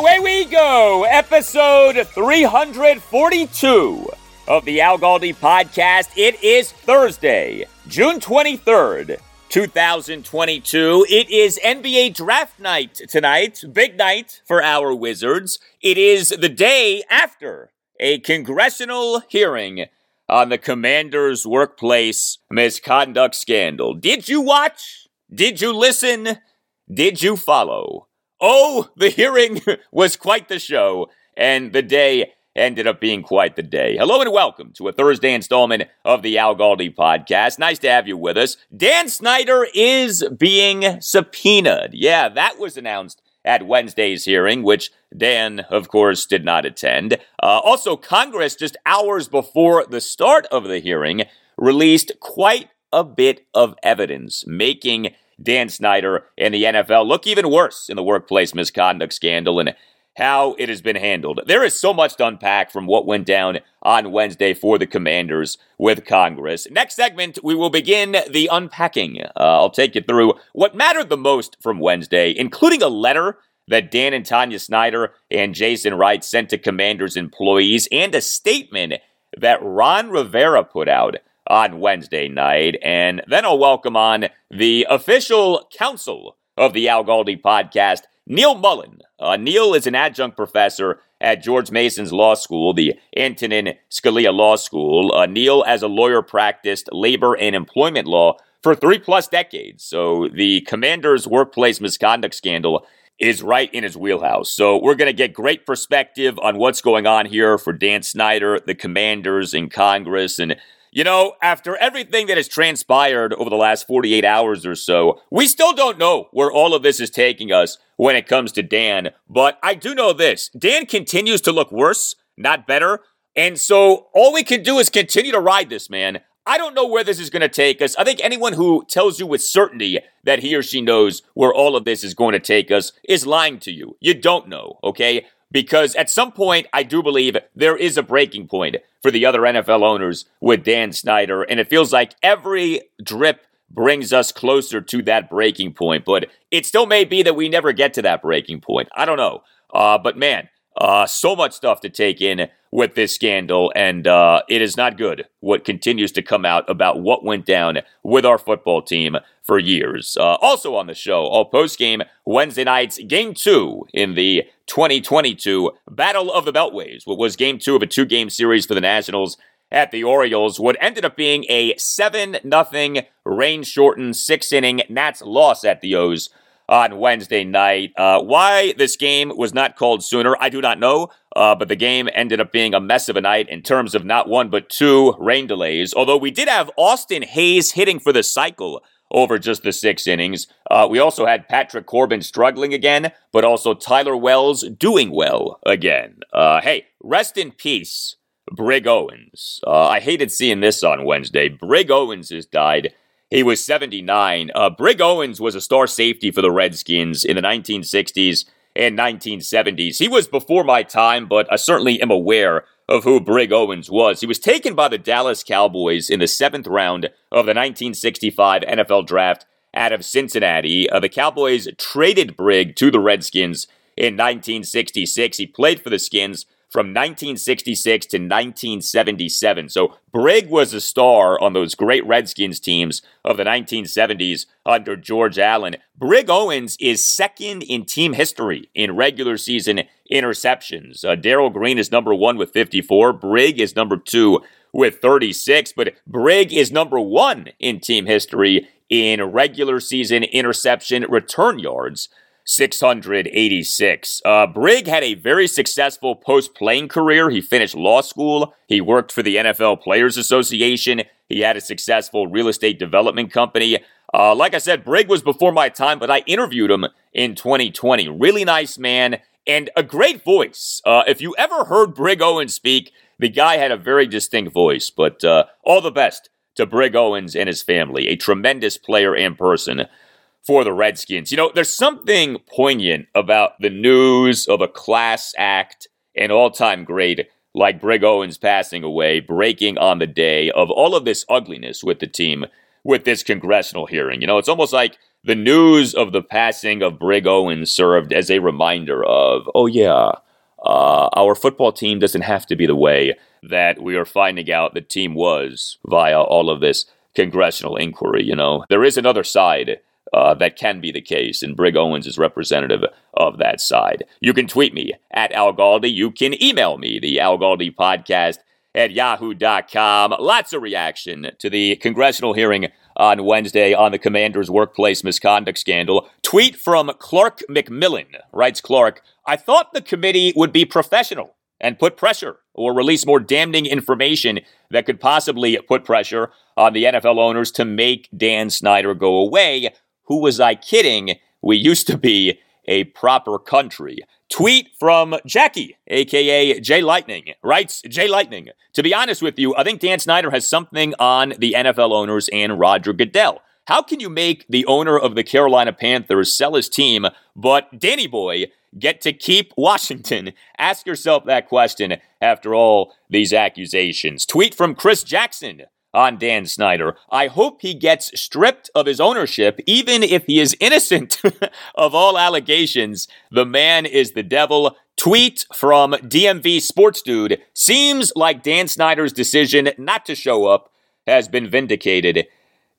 Away we go, episode 342 of the Al Galdi podcast. It is Thursday, June 23rd, 2022. It is NBA draft night tonight, big night for our Wizards. It is the day after a congressional hearing on the commander's workplace misconduct scandal. Did you watch? Did you listen? Did you follow? Oh, the hearing was quite the show, and the day ended up being quite the day. Hello and welcome to a Thursday installment of the Al Galdi podcast. Nice to have you with us. Dan Snyder is being subpoenaed. Yeah, that was announced at Wednesday's hearing, which Dan, of course, did not attend. Uh, also, Congress, just hours before the start of the hearing, released quite a bit of evidence, making Dan Snyder and the NFL look even worse in the workplace misconduct scandal and how it has been handled. There is so much to unpack from what went down on Wednesday for the Commanders with Congress. Next segment, we will begin the unpacking. Uh, I'll take you through what mattered the most from Wednesday, including a letter that Dan and Tanya Snyder and Jason Wright sent to Commanders employees and a statement that Ron Rivera put out on Wednesday night. And then I'll welcome on the official counsel of the Al Galdi podcast, Neal Mollen. Uh, Neal is an adjunct professor at George Mason's Law School, the Antonin Scalia Law School. Uh, Neal, as a lawyer, practiced labor and employment law for three plus decades. So the commander's workplace misconduct scandal is right in his wheelhouse. So we're going to get great perspective on what's going on here for Dan Snyder, the commanders in Congress, and you know, after everything that has transpired over the last 48 hours or so, we still don't know where all of this is taking us when it comes to Dan. But I do know this Dan continues to look worse, not better. And so all we can do is continue to ride this, man. I don't know where this is going to take us. I think anyone who tells you with certainty that he or she knows where all of this is going to take us is lying to you. You don't know, okay? Because at some point, I do believe there is a breaking point for the other NFL owners with Dan Snyder. And it feels like every drip brings us closer to that breaking point. But it still may be that we never get to that breaking point. I don't know. Uh, but man, uh, so much stuff to take in with this scandal, and uh, it is not good what continues to come out about what went down with our football team for years. Uh, also on the show, all post game Wednesday night's game two in the 2022 Battle of the Beltways, what was game two of a two game series for the Nationals at the Orioles, what ended up being a 7 0 rain shortened six inning Nats loss at the O's on Wednesday night. Uh, why this game was not called sooner, I do not know. Uh, but the game ended up being a mess of a night in terms of not one but two rain delays. Although we did have Austin Hays hitting for the cycle over just the six innings. Uh, we also had Patrick Corbin struggling again, but also Tyler Wells doing well again. Uh, hey, rest in peace, Brig Owens. Uh, I hated seeing this on Wednesday. Brig Owens has died he was 79. Uh, Brig Owens was a star safety for the Redskins in the 1960s and 1970s. He was before my time, but I certainly am aware of who Brig Owens was. He was taken by the Dallas Cowboys in the seventh round of the 1965 NFL Draft out of Cincinnati. Uh, the Cowboys traded Brig to the Redskins in 1966. He played for the Skins from 1966 to 1977. So Brig was a star on those great Redskins teams of the 1970s under George Allen. Brig Owens is second in team history in regular season interceptions. Uh, Darrell Green is number one with 54. Brig is number two with 36, but Brig is number one in team history in regular season interception return yards 686. Uh, Brig had a very successful post playing career. He finished law school. He worked for the NFL Players Association. He had a successful real estate development company. Uh, like I said, Brig was before my time, but I interviewed him in 2020. Really nice man and a great voice. Uh, if you ever heard Brig Owens speak, the guy had a very distinct voice. But uh, all the best to Brig Owens and his family. A tremendous player and person for the Redskins. You know, there's something poignant about the news of a class act and all time great like Brig Owens passing away, breaking on the day of all of this ugliness with the team with this congressional hearing. You know, it's almost like the news of the passing of Brig Owens served as a reminder of, oh, yeah, uh, our football team doesn't have to be the way that we are finding out the team was via all of this congressional inquiry. You know, there is another side uh, that can be the case, and Brig Owens is representative of that side. You can tweet me at Al Galdi. You can email me, the Al Galdi podcast at yahoo.com. Lots of reaction to the congressional hearing on Wednesday on the commander's workplace misconduct scandal. Tweet from Clark McMillan, writes Clark, I thought the committee would be professional and put pressure or release more damning information that could possibly put pressure on the NFL owners to make Dan Snyder go away. Who was I kidding? We used to be a proper country. Tweet from Jackie, aka Jay Lightning, writes Jay Lightning. To be honest with you, I think Dan Snyder has something on the NFL owners and Roger Goodell. How can you make the owner of the Carolina Panthers sell his team, but Danny Boy get to keep Washington? Ask yourself that question after all these accusations. Tweet from Chris Jackson on Dan Snyder. I hope he gets stripped of his ownership, even if he is innocent of all allegations. The man is the devil. Tweet from DMV Sports Dude. Seems like Dan Snyder's decision not to show up has been vindicated,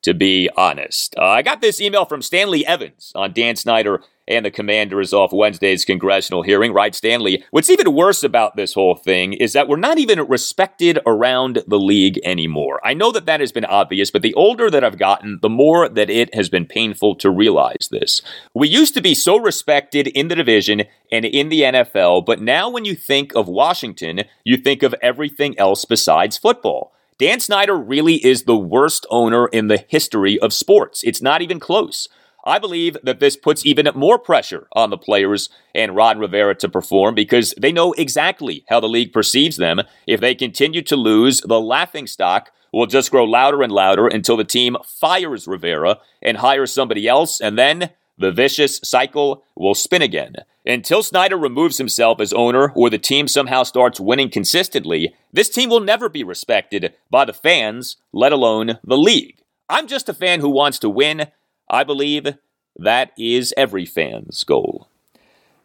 to be honest. Uh, I got this email from Stanley Evans on Dan Snyder and the commander is off Wednesday's congressional hearing, right, Stanley? What's even worse about this whole thing is that we're not even respected around the league anymore. I know that that has been obvious, but the older that I've gotten, the more that it has been painful to realize this. We used to be so respected in the division and in the NFL, but now when you think of Washington, you think of everything else besides football. Dan Snyder really is the worst owner in the history of sports. It's not even close. I believe that this puts even more pressure on the players and Ron Rivera to perform because they know exactly how the league perceives them. If they continue to lose, the laughing stock will just grow louder and louder until the team fires Rivera and hires somebody else, and then the vicious cycle will spin again. Until Snyder removes himself as owner or the team somehow starts winning consistently, this team will never be respected by the fans, let alone the league. I'm just a fan who wants to win. I believe that is every fan's goal.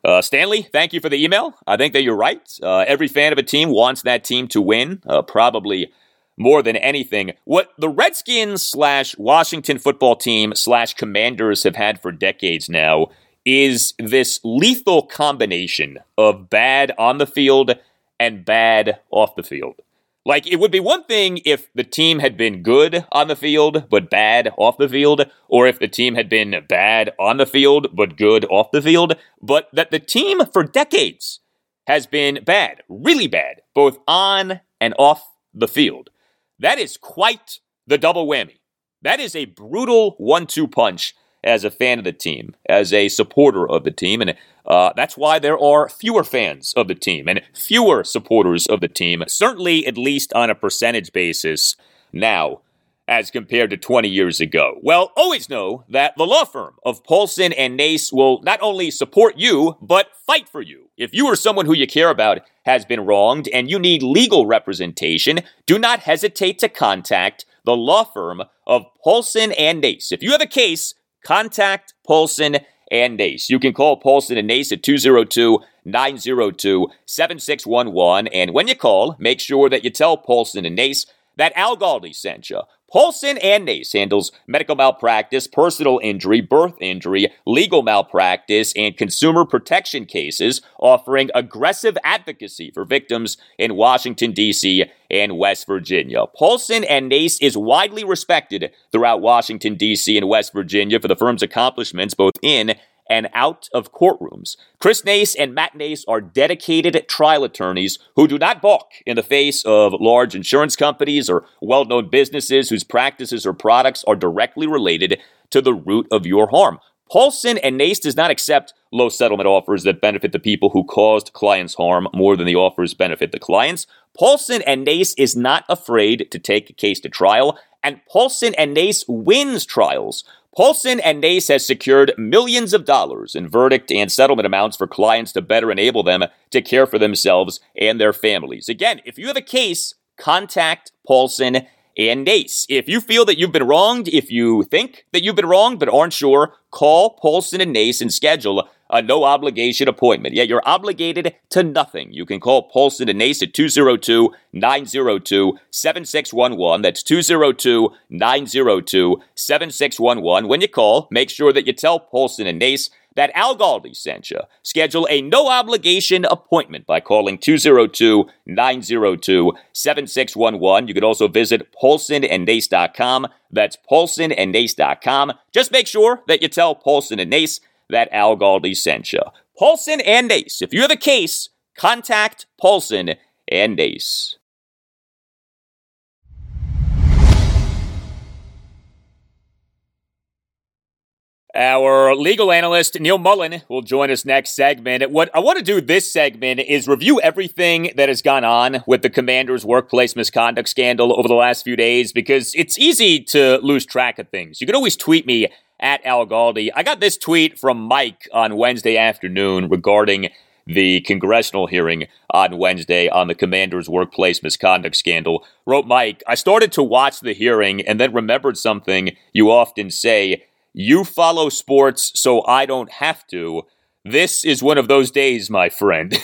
Uh, Stanley, thank you for the email. I think that you're right. Uh, every fan of a team wants that team to win, uh, probably more than anything. What the Redskins slash Washington football team slash Commanders have had for decades now is this lethal combination of bad on the field and bad off the field. Like, it would be one thing if the team had been good on the field, but bad off the field, or if the team had been bad on the field, but good off the field, but that the team for decades has been bad, really bad, both on and off the field. That is quite the double whammy. That is a brutal one two punch as a fan of the team, as a supporter of the team. And uh, that's why there are fewer fans of the team and fewer supporters of the team, certainly at least on a percentage basis now as compared to 20 years ago? Well, always know that the law firm of Paulson and Nace will not only support you, but fight for you. If you or someone who you care about has been wronged and you need legal representation, do not hesitate to contact the law firm of Paulson and Nace. If you have a case, contact Paulson and Nace. You can call Paulson and Nace at 202 902 7611. And when you call, make sure that you tell Paulson and Nace that Al Galdi sent you. Paulson and Nace handles medical malpractice, personal injury, birth injury, legal malpractice, and consumer protection cases, offering aggressive advocacy for victims in Washington, D.C. and West Virginia. Paulson and Nace is widely respected throughout Washington, D.C. and West Virginia for the firm's accomplishments both in and out of courtrooms. Chris Nace and Matt Nace are dedicated trial attorneys who do not balk in the face of large insurance companies or well known businesses whose practices or products are directly related to the root of your harm. Paulson and Nace does not accept low settlement offers that benefit the people who caused clients harm more than the offers benefit the clients. Paulson and Nace is not afraid to take a case to trial, and Paulson and Nace wins trials. Paulson and Nace has secured millions of dollars in verdict and settlement amounts for clients to better enable them to care for themselves and their families. Again, if you have a case, contact Paulson and Nace. If you feel that you've been wronged, if you think that you've been wronged but aren't sure, call Paulson and Nace and schedule a no obligation appointment. Yeah, you're obligated to nothing. You can call Paulson and Nace at 202 902 7611. That's 202 902 7611. When you call, make sure that you tell Paulson and Nace that Al Galdi sent you. Schedule a no obligation appointment by calling 202 902 7611. You can also visit paulsonandnace.com. That's paulsonandnace.com. Just make sure that you tell Paulson and Nace that Al Galdi sent you. Paulson and Nace. If you have a case, contact Paulson and Nace. Our legal analyst, Neal Mollen, will join us next segment. What I want to do this segment is review everything that has gone on with the commander's workplace misconduct scandal over the last few days because it's easy to lose track of things. You can always tweet me at Al Galdi. I got this tweet from Mike on Wednesday afternoon regarding the congressional hearing on Wednesday on the commander's workplace misconduct scandal. Wrote Mike, I started to watch the hearing and then remembered something you often say. You follow sports, so I don't have to. This is one of those days, my friend.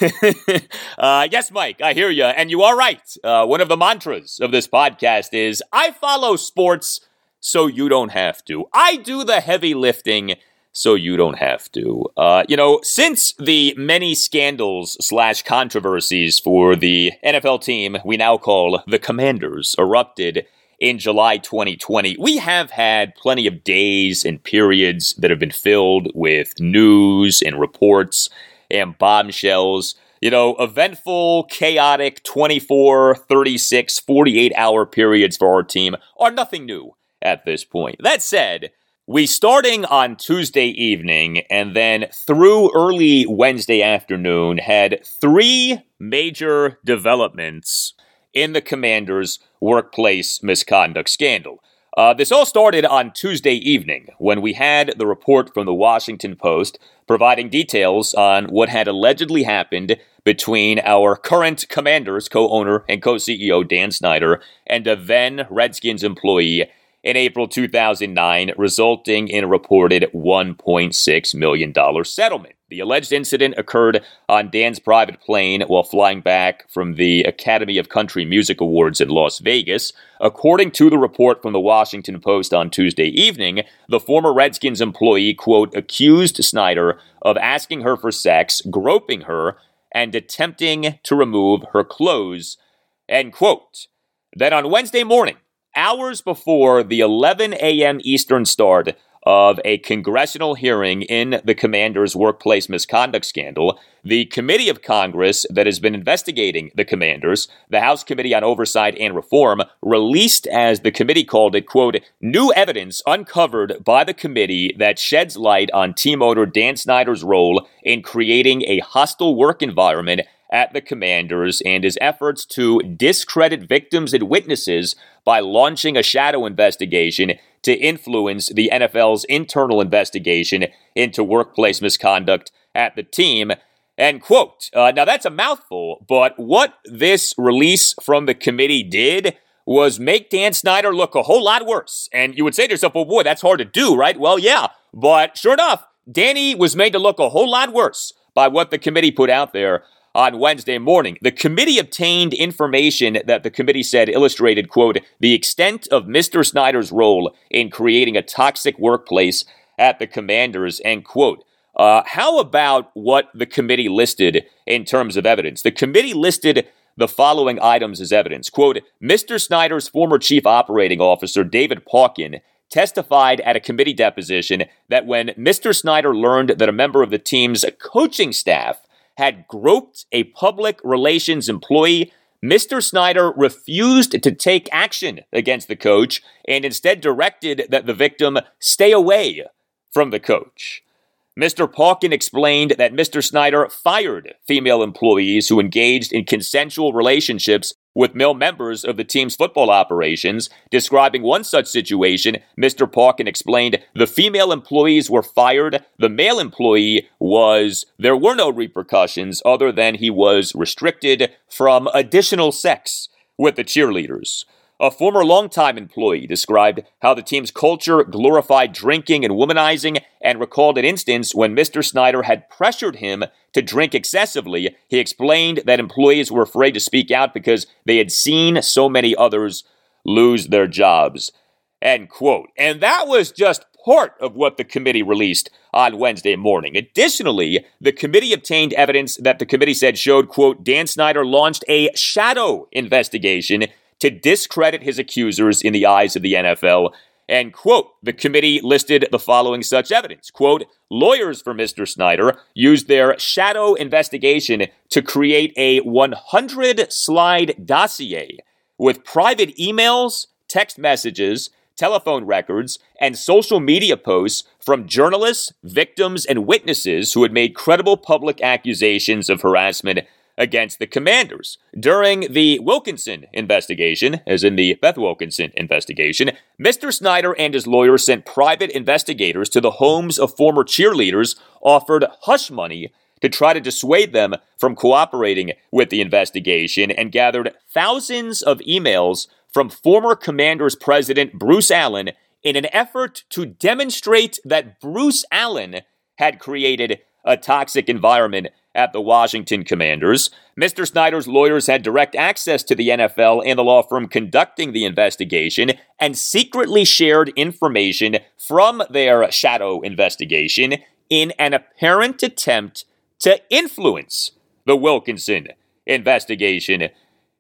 uh, yes, Mike, I hear you. And you are right. Uh, one of the mantras of this podcast is I follow sports so you don't have to. I do the heavy lifting so you don't have to. Uh, you know, since the many scandals slash controversies for the NFL team we now call the Commanders erupted in July 2020, we have had plenty of days and periods that have been filled with news and reports and bombshells. You know, eventful, chaotic 24, 36, 48 hour periods for our team are nothing new at this point. That said, we starting on Tuesday evening and then through early Wednesday afternoon had three major developments in the commander's workplace misconduct scandal. Uh, this all started on Tuesday evening when we had the report from the Washington Post providing details on what had allegedly happened between our current commander's co owner and co CEO Dan Snyder and a then Redskins employee in April 2009, resulting in a reported $1.6 million settlement. The alleged incident occurred on Dan's private plane while flying back from the Academy of Country Music Awards in Las Vegas. According to the report from the Washington Post on Tuesday evening, the former Redskins employee, quote, accused Snyder of asking her for sex, groping her, and attempting to remove her clothes, end quote. Then on Wednesday morning, hours before the 11 a.m. Eastern start of a congressional hearing in the commander's workplace misconduct scandal, the committee of Congress that has been investigating the commanders, the House Committee on Oversight and Reform, released, as the committee called it, quote, new evidence uncovered by the committee that sheds light on team owner Dan Snyder's role in creating a hostile work environment at the Commanders and his efforts to discredit victims and witnesses by launching a shadow investigation to influence the NFL's internal investigation into workplace misconduct at the team. End quote. Uh, now, that's a mouthful, but what this release from the committee did was make Dan Snyder look a whole lot worse. And you would say to yourself, well, boy, that's hard to do, right? Well, yeah. But sure enough, Danny was made to look a whole lot worse by what the committee put out there on Wednesday morning. The committee obtained information that the committee said illustrated, quote, the extent of Mr. Snyder's role in creating a toxic workplace at the commanders, end quote. Uh, how about what the committee listed in terms of evidence? The committee listed the following items as evidence. Quote, Mr. Snyder's former chief operating officer, David Pauken, testified at a committee deposition that when Mr. Snyder learned that a member of the team's coaching staff had groped a public relations employee, Mr. Snyder refused to take action against the coach and instead directed that the victim stay away from the coach. Mr. Pauken explained that Mr. Snyder fired female employees who engaged in consensual relationships with male members of the team's football operations. Describing one such situation, Mr. Pauken explained the female employees were fired. The male employee was, there were no repercussions other than he was restricted from additional sex with the cheerleaders. A former longtime employee described how the team's culture glorified drinking and womanizing and recalled an instance when Mr. Snyder had pressured him to drink excessively. He explained that employees were afraid to speak out because they had seen so many others lose their jobs. End quote. And that was just part of what the committee released on Wednesday morning. Additionally, the committee obtained evidence that the committee said showed, quote, Dan Snyder launched a shadow investigation to discredit his accusers in the eyes of the NFL. And quote, the committee listed the following such evidence. Quote, lawyers for Mr. Snyder used their shadow investigation to create a 100 slide dossier with private emails, text messages, telephone records, and social media posts from journalists, victims, and witnesses who had made credible public accusations of harassment against the commanders. During the Wilkinson investigation, as in the Beth Wilkinson investigation, Mr. Snyder and his lawyer sent private investigators to the homes of former cheerleaders, offered hush money to try to dissuade them from cooperating with the investigation, and gathered thousands of emails from former Commanders president Bruce Allen in an effort to demonstrate that Bruce Allen had created a toxic environment at the Washington Commanders. Mr. Snyder's lawyers had direct access to the NFL and the law firm conducting the investigation and secretly shared information from their shadow investigation in an apparent attempt to influence the Wilkinson investigation.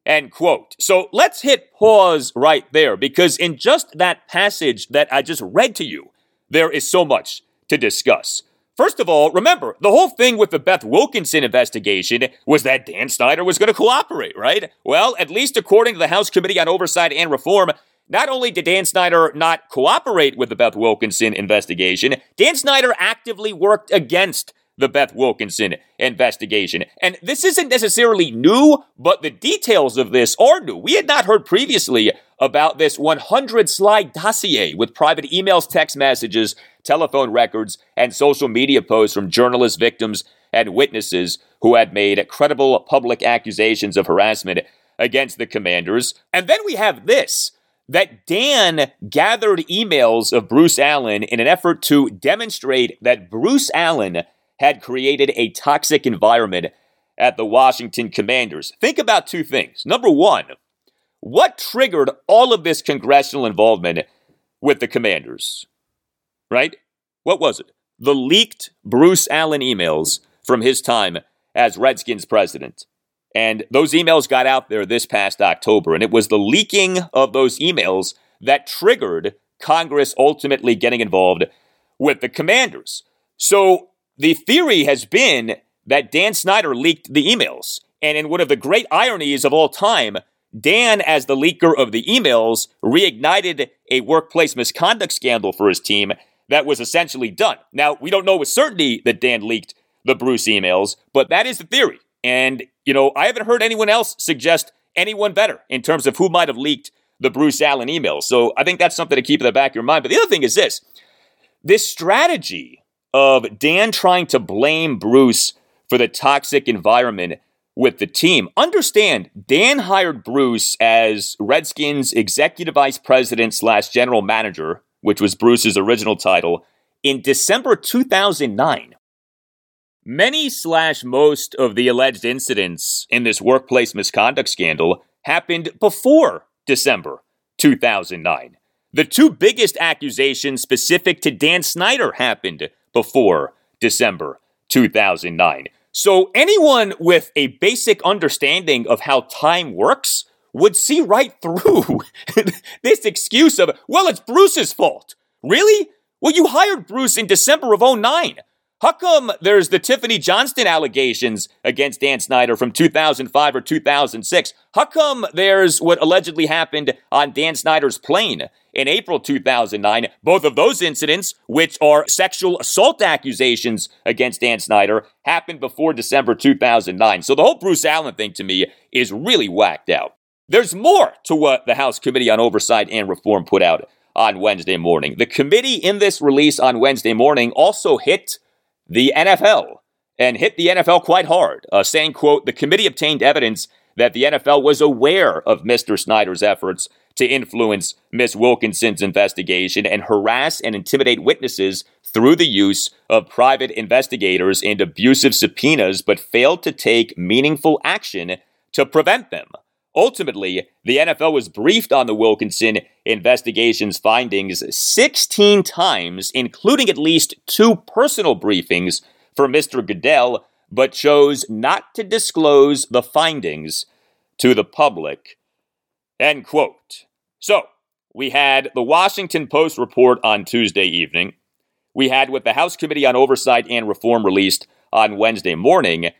End quote. So let's hit pause right there because in just that passage that I just read to you, there is so much to discuss. First of all, remember, the whole thing with the Beth Wilkinson investigation was that Dan Snyder was going to cooperate, right? Well, at least according to the House Committee on Oversight and Reform, not only did Dan Snyder not cooperate with the Beth Wilkinson investigation, Dan Snyder actively worked against the Beth Wilkinson investigation. And this isn't necessarily new, but the details of this are new. We had not heard previously about this 100 slide dossier with private emails, text messages, telephone records, and social media posts from journalists, victims, and witnesses who had made credible public accusations of harassment against the commanders. And then we have this that Dan gathered emails of Bruce Allen in an effort to demonstrate that Bruce Allen had created a toxic environment at the Washington Commanders. Think about two things. Number one, what triggered all of this congressional involvement with the Commanders? Right? What was it? The leaked Bruce Allen emails from his time as Redskins president. And those emails got out there this past October, and it was the leaking of those emails that triggered Congress ultimately getting involved with the commanders. So the theory has been that Dan Snyder leaked the emails. And in one of the great ironies of all time, Dan, as the leaker of the emails, reignited a workplace misconduct scandal for his team that was essentially done. Now, we don't know with certainty that Dan leaked the Bruce emails, but that is the theory. And, you know, I haven't heard anyone else suggest anyone better in terms of who might have leaked the Bruce Allen emails. So I think that's something to keep in the back of your mind. But the other thing is this this strategy of Dan trying to blame Bruce for the toxic environment with the team. Understand, Dan hired Bruce as Redskins executive vice president slash general manager, which was Bruce's original title, in December 2009. Many slash most of the alleged incidents in this workplace misconduct scandal happened before December 2009. The two biggest accusations specific to Dan Snyder happened before December 2009. So anyone with a basic understanding of how time works would see right through this excuse of, well, it's Bruce's fault. Really? Well, you hired Bruce in December of 09. How come there's the Tiffany Johnston allegations against Dan Snyder from 2005 or 2006? How come there's what allegedly happened on Dan Snyder's plane in April 2009? Both of those incidents, which are sexual assault accusations against Dan Snyder, happened before December 2009. So the whole Bruce Allen thing to me is really whacked out. There's more to what the House Committee on Oversight and Reform put out on Wednesday morning. The committee in this release on Wednesday morning also hit the NFL and hit the NFL quite hard, uh, saying, quote, the committee obtained evidence that the NFL was aware of Mr. Snyder's efforts to influence Ms. Wilkinson's investigation and harass and intimidate witnesses through the use of private investigators and abusive subpoenas, but failed to take meaningful action to prevent them. Ultimately, the NFL was briefed on the Wilkinson investigation's findings 16 times, including at least two personal briefings for Mr. Goodell, but chose not to disclose the findings to the public. End quote. So, we had the Washington Post report on Tuesday evening. We had what the House Committee on Oversight and Reform released on Wednesday morning.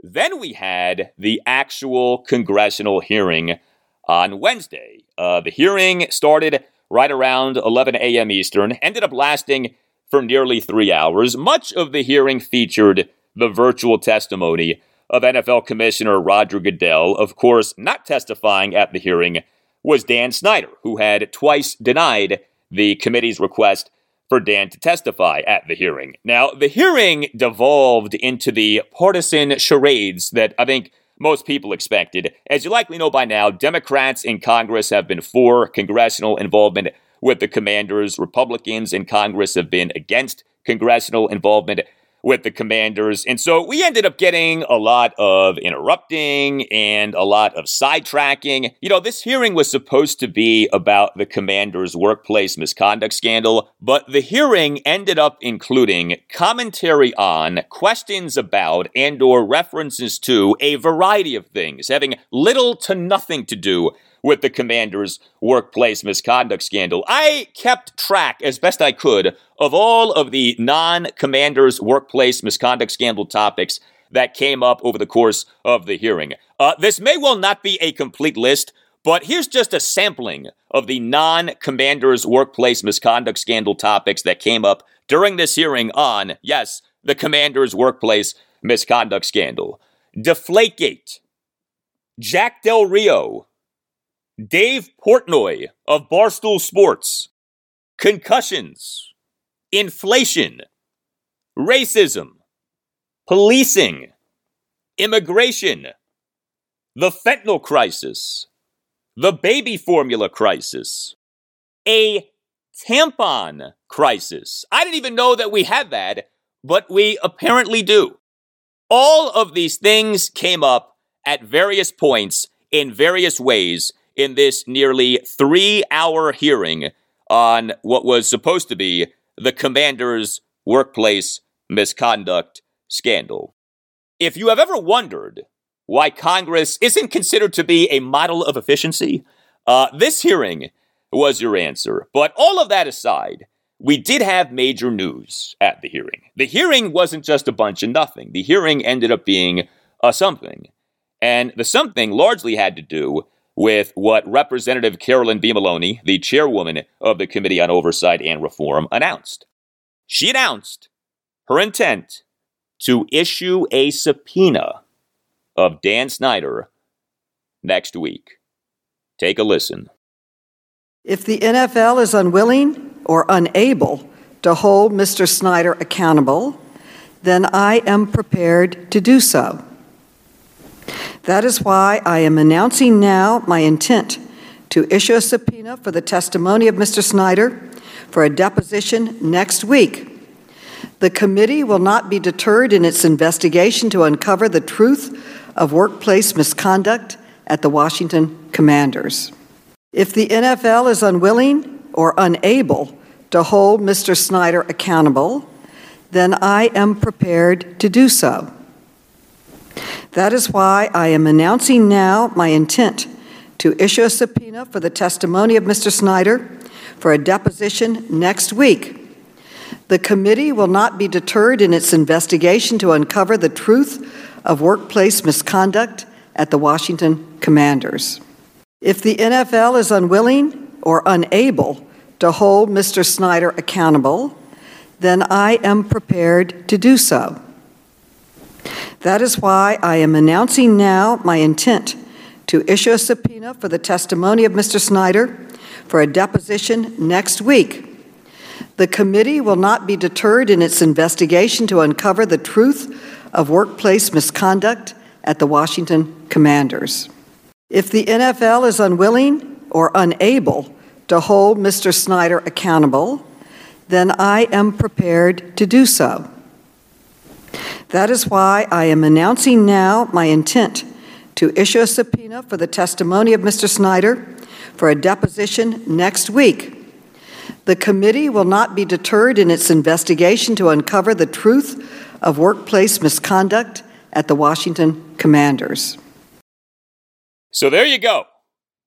Then we had the actual congressional hearing on Wednesday. Uh, the hearing started right around 11 a.m. Eastern, ended up lasting for nearly three hours. Much of the hearing featured the virtual testimony of NFL Commissioner Roger Goodell. Of course, not testifying at the hearing was Dan Snyder, who had twice denied the committee's request for Dan to testify at the hearing. Now, the hearing devolved into the partisan charades that I think most people expected. As you likely know by now, Democrats in Congress have been for congressional involvement with the commanders. Republicans in Congress have been against congressional involvement with the commanders. And so we ended up getting a lot of interrupting and a lot of sidetracking. You know, this hearing was supposed to be about the commander's workplace misconduct scandal, but the hearing ended up including commentary on, questions about, and or references to a variety of things having little to nothing to do with the commander's workplace misconduct scandal. I kept track as best I could of all of the non commander's workplace misconduct scandal topics that came up over the course of the hearing. Uh, this may well not be a complete list, but here's just a sampling of the non commander's workplace misconduct scandal topics that came up during this hearing on, yes, the commander's workplace misconduct scandal. Deflategate, Jack Del Rio, Dave Portnoy of Barstool Sports, concussions, inflation, racism, policing, immigration, the fentanyl crisis, the baby formula crisis, a tampon crisis. I didn't even know that we had that, but we apparently do. All of these things came up at various points in various ways in this nearly three hour hearing on what was supposed to be the commander's workplace misconduct scandal. If you have ever wondered why Congress isn't considered to be a model of efficiency, uh, this hearing was your answer. But all of that aside, we did have major news at the hearing. The hearing wasn't just a bunch of nothing, the hearing ended up being a something. And the something largely had to do with what Representative Carolyn B. Maloney, the chairwoman of the Committee on Oversight and Reform, announced. She announced her intent to issue a subpoena of Dan Snyder next week. Take a listen. If the NFL is unwilling or unable to hold Mr. Snyder accountable, then I am prepared to do so. That is why I am announcing now my intent to issue a subpoena for the testimony of Mr. Snyder for a deposition next week. The committee will not be deterred in its investigation to uncover the truth of workplace misconduct at the Washington Commanders. If the NFL is unwilling or unable to hold Mr. Snyder accountable, then I am prepared to do so. That is why I am announcing now my intent to issue a subpoena for the testimony of Mr. Snyder for a deposition next week. The committee will not be deterred in its investigation to uncover the truth of workplace misconduct at the Washington Commanders. If the NFL is unwilling or unable to hold Mr. Snyder accountable, then I am prepared to do so. That is why I am announcing now my intent to issue a subpoena for the testimony of Mr. Snyder for a deposition next week. The committee will not be deterred in its investigation to uncover the truth of workplace misconduct at the Washington Commanders. If the NFL is unwilling or unable to hold Mr. Snyder accountable, then I am prepared to do so. That is why I am announcing now my intent to issue a subpoena for the testimony of Mr. Snyder for a deposition next week. The committee will not be deterred in its investigation to uncover the truth of workplace misconduct at the Washington Commanders. So there you go.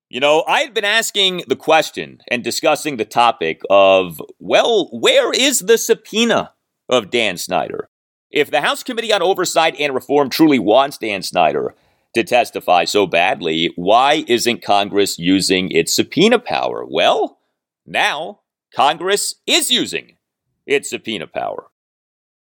You know, I had been asking the question and discussing the topic of, well, where is the subpoena of Dan Snyder? If the House Committee on Oversight and Reform truly wants Dan Snyder, to testify so badly, why isn't Congress using its subpoena power? Well, now Congress is using its subpoena power.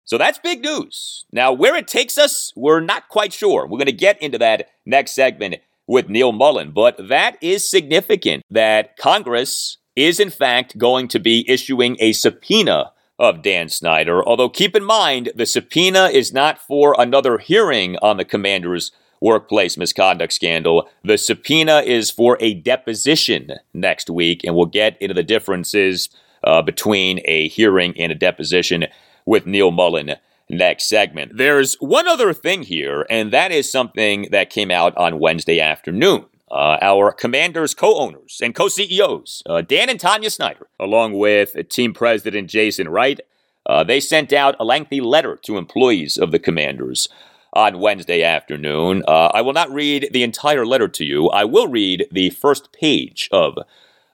So that's big news. Now, where it takes us, we're not quite sure. We're going to get into that next segment with Neal Mollen, but that is significant that Congress is, in fact, going to be issuing a subpoena of Dan Snyder. Although, keep in mind, the subpoena is not for another hearing on the commander's workplace misconduct scandal. The subpoena is for a deposition next week, and we'll get into the differences uh, between a hearing and a deposition with Neal Mollen next segment. There's one other thing here, and that is something that came out on Wednesday afternoon. Uh, our commanders, co owners, and co CEOs, uh, Dan and Tanya Snyder, along with team president Jason Wright, uh, they sent out a lengthy letter to employees of the commanders on Wednesday afternoon. Uh, I will not read the entire letter to you. I will read the first page of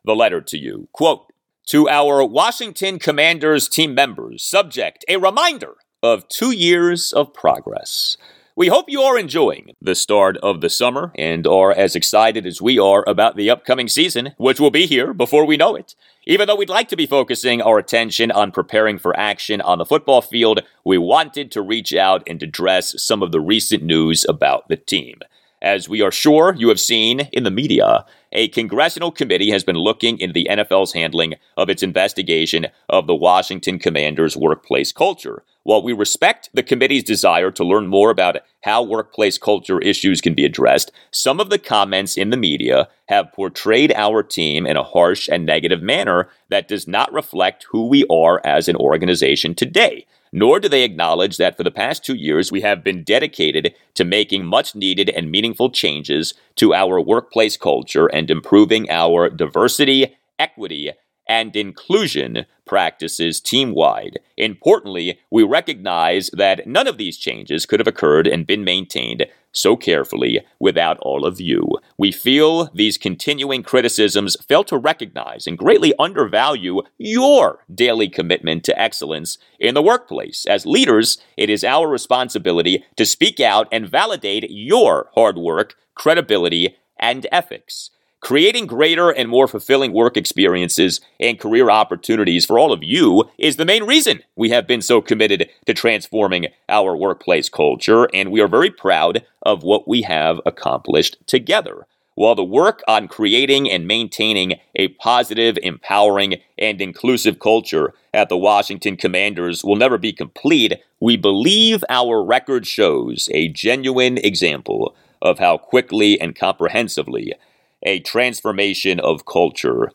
the letter to you. Quote, to our Washington Commanders team members, subject a reminder of two years of progress. We hope you are enjoying the start of the summer and are as excited as we are about the upcoming season, which will be here before we know it. Even though we'd like to be focusing our attention on preparing for action on the football field, we wanted to reach out and address some of the recent news about the team. As we are sure you have seen in the media, a congressional committee has been looking into the NFL's handling of its investigation of the Washington Commanders' workplace culture. While we respect the committee's desire to learn more about how workplace culture issues can be addressed, some of the comments in the media have portrayed our team in a harsh and negative manner that does not reflect who we are as an organization today nor do they acknowledge that for the past two years we have been dedicated to making much needed and meaningful changes to our workplace culture and improving our diversity, equity, and inclusion practices team wide. Importantly, we recognize that none of these changes could have occurred and been maintained so carefully without all of you. We feel these continuing criticisms fail to recognize and greatly undervalue your daily commitment to excellence in the workplace. As leaders, it is our responsibility to speak out and validate your hard work, credibility, and ethics. Creating greater and more fulfilling work experiences and career opportunities for all of you is the main reason we have been so committed to transforming our workplace culture, and we are very proud of what we have accomplished together. While the work on creating and maintaining a positive, empowering, and inclusive culture at the Washington Commanders will never be complete, we believe our record shows a genuine example of how quickly and comprehensively a transformation of culture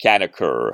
can occur.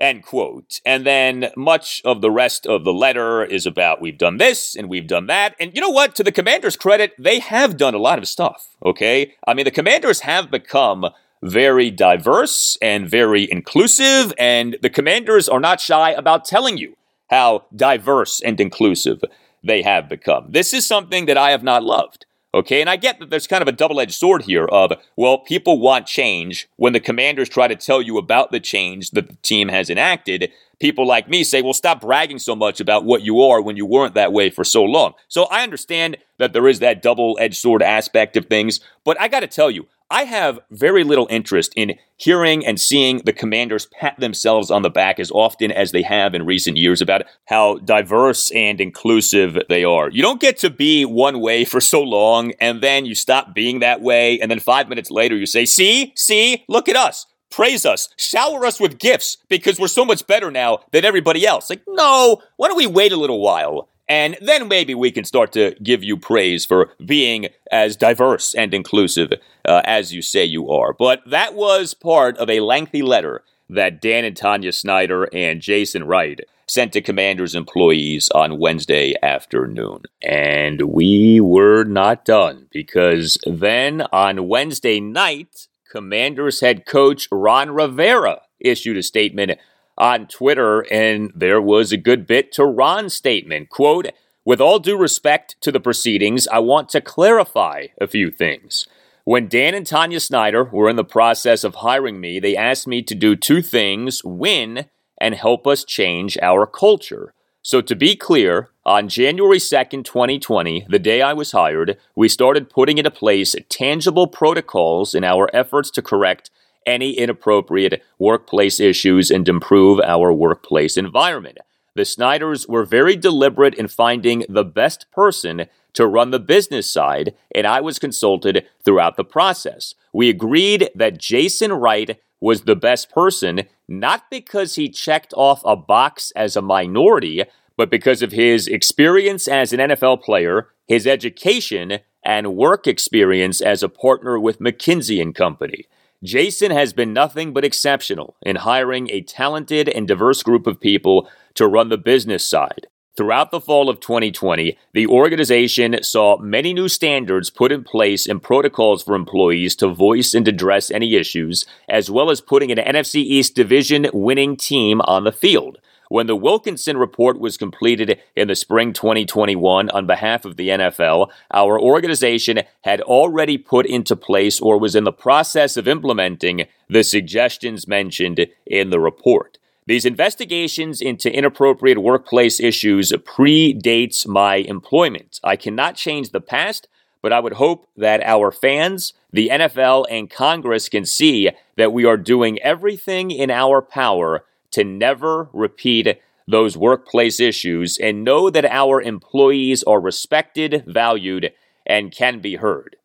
End quote. And then much of the rest of the letter is about we've done this and we've done that. And you know what? To the commanders' credit, they have done a lot of stuff. Okay. I mean, the commanders have become very diverse and very inclusive, and the commanders are not shy about telling you how diverse and inclusive they have become. This is something that I have not loved. Okay, and I get that there's kind of a double edged sword here of, well, people want change. When the commanders try to tell you about the change that the team has enacted, people like me say, well, stop bragging so much about what you are when you weren't that way for so long. So I understand that there is that double edged sword aspect of things, but I got to tell you, I have very little interest in hearing and seeing the commanders pat themselves on the back as often as they have in recent years about how diverse and inclusive they are. You don't get to be one way for so long and then you stop being that way, and then five minutes later you say, See, see, look at us. Praise us, shower us with gifts because we're so much better now than everybody else. Like, no, why don't we wait a little while and then maybe we can start to give you praise for being as diverse and inclusive uh, as you say you are. But that was part of a lengthy letter that Dan and Tanya Snyder and Jason Wright sent to Commanders employees on Wednesday afternoon. And we were not done because then on Wednesday night, Commanders head coach Ron Rivera issued a statement on Twitter, and there was a good bit to Ron's statement. Quote, with all due respect to the proceedings, I want to clarify a few things. When Dan and Tanya Snyder were in the process of hiring me, they asked me to do two things win and help us change our culture. So, to be clear, on January 2nd, 2020, the day I was hired, we started putting into place tangible protocols in our efforts to correct any inappropriate workplace issues and improve our workplace environment. The Snyders were very deliberate in finding the best person to run the business side, and I was consulted throughout the process. We agreed that Jason Wright was the best person, not because he checked off a box as a minority, but because of his experience as an NFL player, his education, and work experience as a partner with McKinsey and Company. Jason has been nothing but exceptional in hiring a talented and diverse group of people to run the business side. Throughout the fall of 2020, the organization saw many new standards put in place and protocols for employees to voice and address any issues, as well as putting an NFC East division winning team on the field. When the Wilkinson report was completed in the spring 2021 on behalf of the NFL, our organization had already put into place or was in the process of implementing the suggestions mentioned in the report. These investigations into inappropriate workplace issues predates my employment. I cannot change the past, but I would hope that our fans, the NFL, and Congress can see that we are doing everything in our power to never repeat those workplace issues and know that our employees are respected, valued, and can be heard.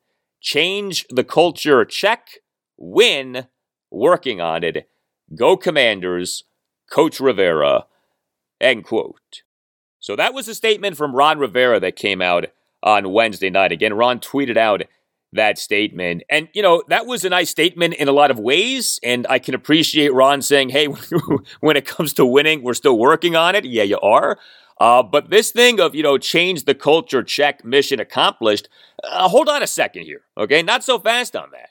Change the culture, check, win, working on it. Go Commanders, Coach Rivera, end quote. So that was a statement from Ron Rivera that came out on Wednesday night. Again, Ron tweeted out that statement. And, you know, that was a nice statement in a lot of ways. And I can appreciate Ron saying, hey, when it comes to winning, we're still working on it. Yeah, you are. Uh, but this thing of, you know, change the culture, check, mission accomplished, uh, hold on a second here, okay? Not so fast on that.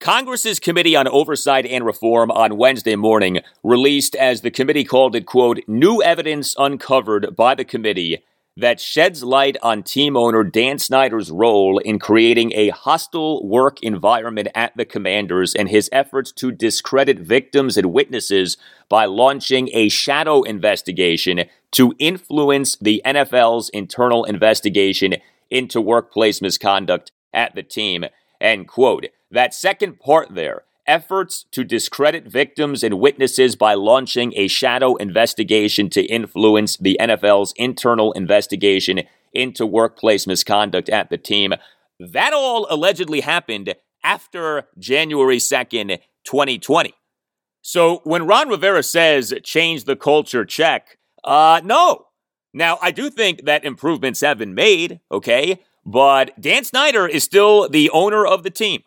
Congress's Committee on Oversight and Reform on Wednesday morning released, as the committee called it, quote, new evidence uncovered by the committee that sheds light on team owner Dan Snyder's role in creating a hostile work environment at the Commanders and his efforts to discredit victims and witnesses by launching a shadow investigation to influence the NFL's internal investigation into workplace misconduct at the team. End quote. That second part there efforts to discredit victims and witnesses by launching a shadow investigation to influence the NFL's internal investigation into workplace misconduct at the team. That all allegedly happened after January 2nd, 2020. So when Ron Rivera says change the culture, check, uh, no. Now, I do think that improvements have been made, okay? But Dan Snyder is still the owner of the team.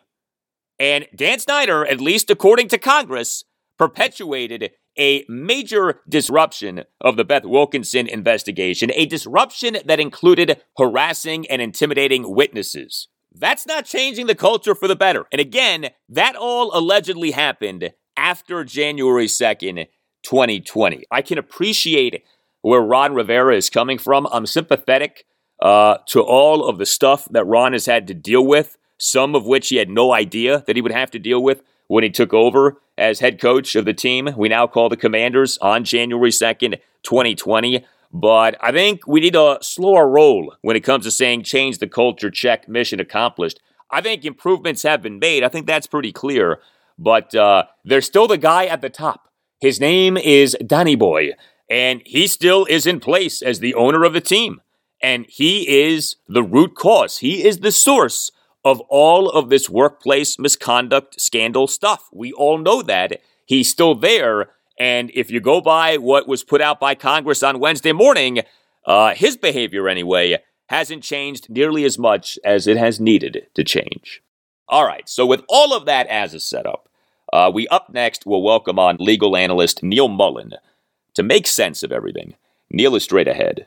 And Dan Snyder, at least according to Congress, perpetuated a major disruption of the Beth Wilkinson investigation, a disruption that included harassing and intimidating witnesses. That's not changing the culture for the better. And again, that all allegedly happened after January 2nd, 2020. I can appreciate where Ron Rivera is coming from. I'm sympathetic uh, to all of the stuff that Ron has had to deal with some of which he had no idea that he would have to deal with when he took over as head coach of the team. We now call the Commanders on January 2nd, 2020. But I think we need to a slower roll when it comes to saying change the culture, check, mission accomplished. I think improvements have been made. I think that's pretty clear. But uh, there's still the guy at the top. His name is Danny Boy, and he still is in place as the owner of the team. And he is the root cause. He is the source of all of this workplace misconduct scandal stuff. We all know that. He's still there. And if you go by what was put out by Congress on Wednesday morning, uh, his behavior, anyway, hasn't changed nearly as much as it has needed to change. All right, so with all of that as a setup, uh, we up next will welcome on legal analyst Neal Mollen to make sense of everything. Neal is straight ahead.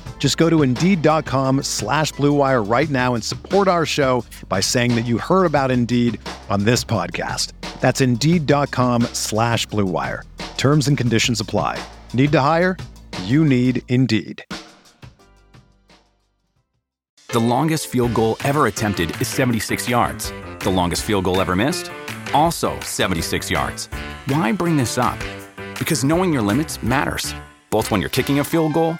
Just go to Indeed.com slash BlueWire right now and support our show by saying that you heard about Indeed on this podcast. That's Indeed.com slash BlueWire. Terms and conditions apply. Need to hire? You need Indeed. The longest field goal ever attempted is 76 yards. The longest field goal ever missed? Also 76 yards. Why bring this up? Because knowing your limits matters, both when you're kicking a field goal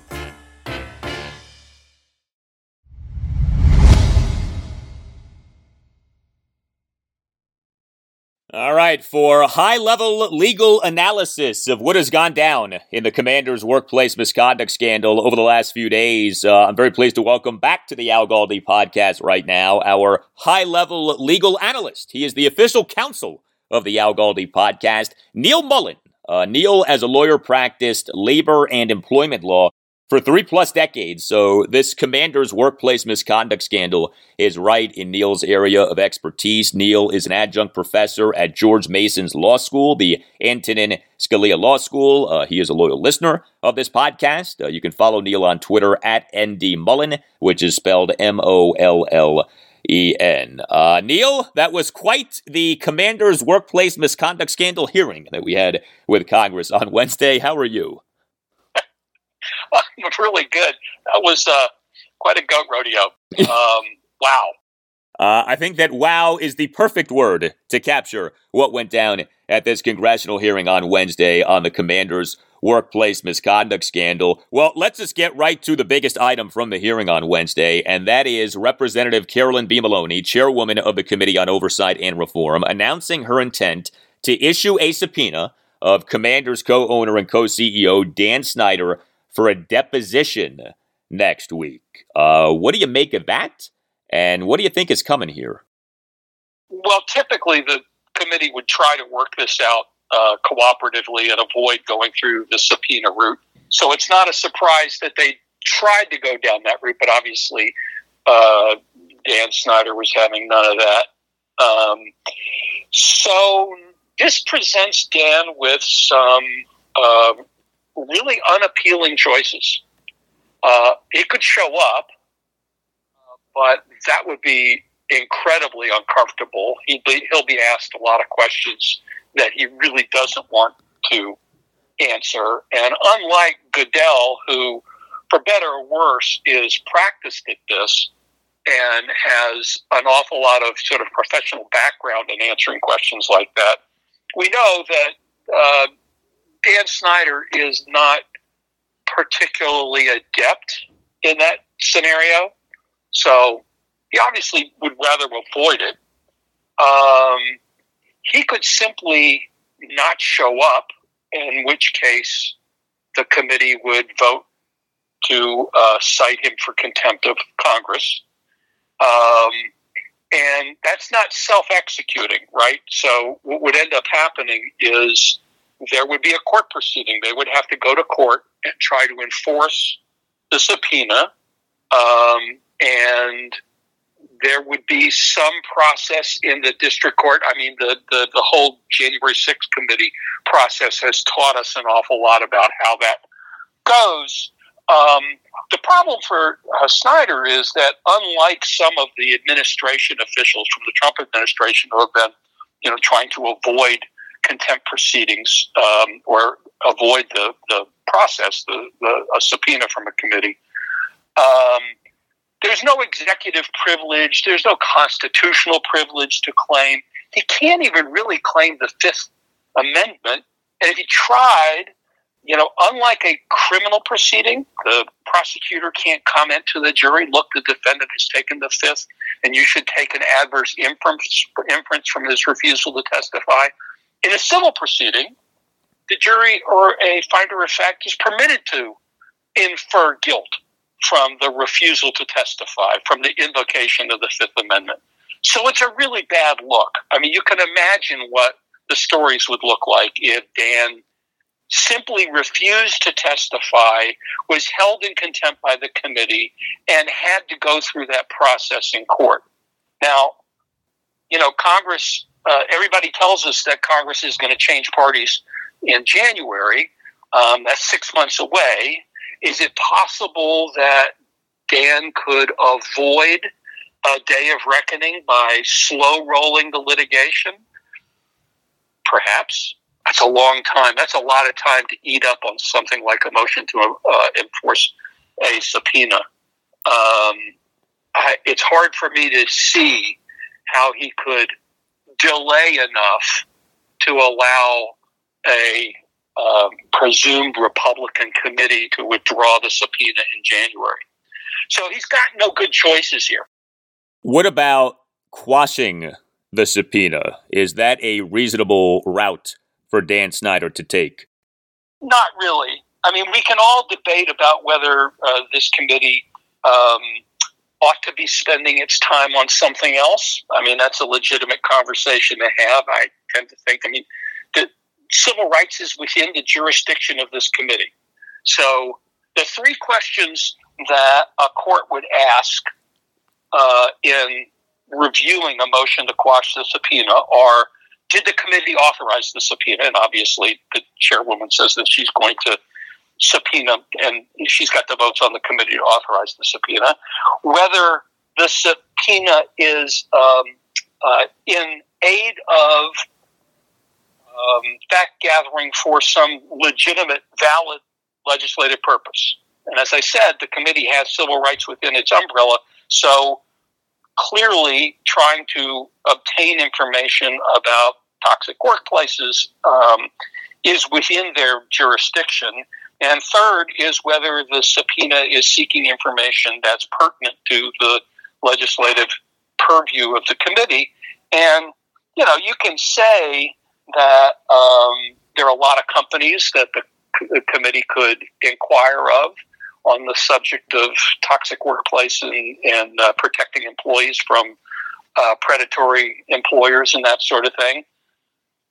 All right, for high level legal analysis of what has gone down in the commander's workplace misconduct scandal over the last few days, uh, I'm very pleased to welcome back to the Al Galdi podcast right now our high level legal analyst. He is the official counsel of the Al Galdi podcast, Neal Mollen. Uh, Neal, as a lawyer, practiced labor and employment law for three plus decades. So this commander's workplace misconduct scandal is right in Neal's area of expertise. Neal is an adjunct professor at George Mason's Law School, the Antonin Scalia Law School. Uh, he is a loyal listener of this podcast. Uh, you can follow Neal on Twitter at ND Mollen, which is spelled M O L L. E N. Uh, Neal, that was quite the commander's workplace misconduct scandal hearing that we had with Congress on Wednesday. How are you? Really good. That was uh, quite a goat rodeo. Um, wow. Uh, I think that wow is the perfect word to capture what went down at this congressional hearing on Wednesday on the commander's workplace misconduct scandal. Well, let's just get right to the biggest item from the hearing on Wednesday, and that is Representative Carolyn B. Maloney, chairwoman of the Committee on Oversight and Reform, announcing her intent to issue a subpoena of Commander's co owner and co CEO Dan Snyder for a deposition next week. Uh, what do you make of that? And what do you think is coming here? Well, typically the committee would try to work this out uh, cooperatively and avoid going through the subpoena route. So it's not a surprise that they tried to go down that route, but obviously uh, Dan Snyder was having none of that. Um, so this presents Dan with some uh, really unappealing choices. Uh, he could show up, uh, but that would be incredibly uncomfortable. He'd be, he'll be asked a lot of questions that he really doesn't want to answer. And unlike Goodell, who, for better or worse, is practiced at this and has an awful lot of sort of professional background in answering questions like that, we know that uh, Dan Snyder is not particularly adept in that scenario. So he obviously would rather avoid it. Um, he could simply not show up, in which case the committee would vote to uh, cite him for contempt of Congress. Um, and that's not self executing, right? So, what would end up happening is there would be a court proceeding. They would have to go to court and try to enforce the subpoena. Um, and there would be some process in the district court. I mean, the, the, the whole January 6th committee process has taught us an awful lot about how that goes. Um, the problem for uh, Snyder is that unlike some of the administration officials from the Trump administration who have been, you know, trying to avoid contempt proceedings um, or avoid the, the process, the, the a subpoena from a committee, um, there's no executive privilege. There's no constitutional privilege to claim. He can't even really claim the Fifth Amendment. And if he tried, you know, unlike a criminal proceeding, the prosecutor can't comment to the jury, look, the defendant has taken the Fifth, and you should take an adverse inference, inference from his refusal to testify. In a civil proceeding, the jury or a finder of fact is permitted to infer guilt from the refusal to testify, from the invocation of the Fifth Amendment. So it's a really bad look. I mean, you can imagine what the stories would look like if Dan simply refused to testify, was held in contempt by the committee, and had to go through that process in court. Now, you know, Congress, uh, everybody tells us that Congress is going to change parties in January. Um, that's six months away. Is it possible that Dan could avoid a day of reckoning by slow rolling the litigation? Perhaps. That's a long time. That's a lot of time to eat up on something like a motion to uh, enforce a subpoena. Um, I, it's hard for me to see how he could delay enough to allow a um, presumed Republican committee to withdraw the subpoena in January. So he's got no good choices here. What about quashing the subpoena? Is that a reasonable route for Dan Snyder to take? Not really. I mean, we can all debate about whether uh, this committee um, ought to be spending its time on something else. I mean, that's a legitimate conversation to have. I tend to think, I mean, the civil rights is within the jurisdiction of this committee. So the three questions that a court would ask uh, in reviewing a motion to quash the subpoena are did the committee authorize the subpoena? And obviously, the chairwoman says that she's going to subpoena, and she's got the votes on the committee to authorize the subpoena. Whether the subpoena is um, uh, in aid of um, fact gathering for some legitimate, valid legislative purpose. And as I said, the committee has civil rights within its umbrella. So clearly, trying to obtain information about toxic workplaces um, is within their jurisdiction. And third is whether the subpoena is seeking information that's pertinent to the legislative purview of the committee. And, you know, you can say that um, there are a lot of companies that the, the committee could inquire of on the subject of toxic workplace and, and uh, protecting employees from uh, predatory employers and that sort of thing.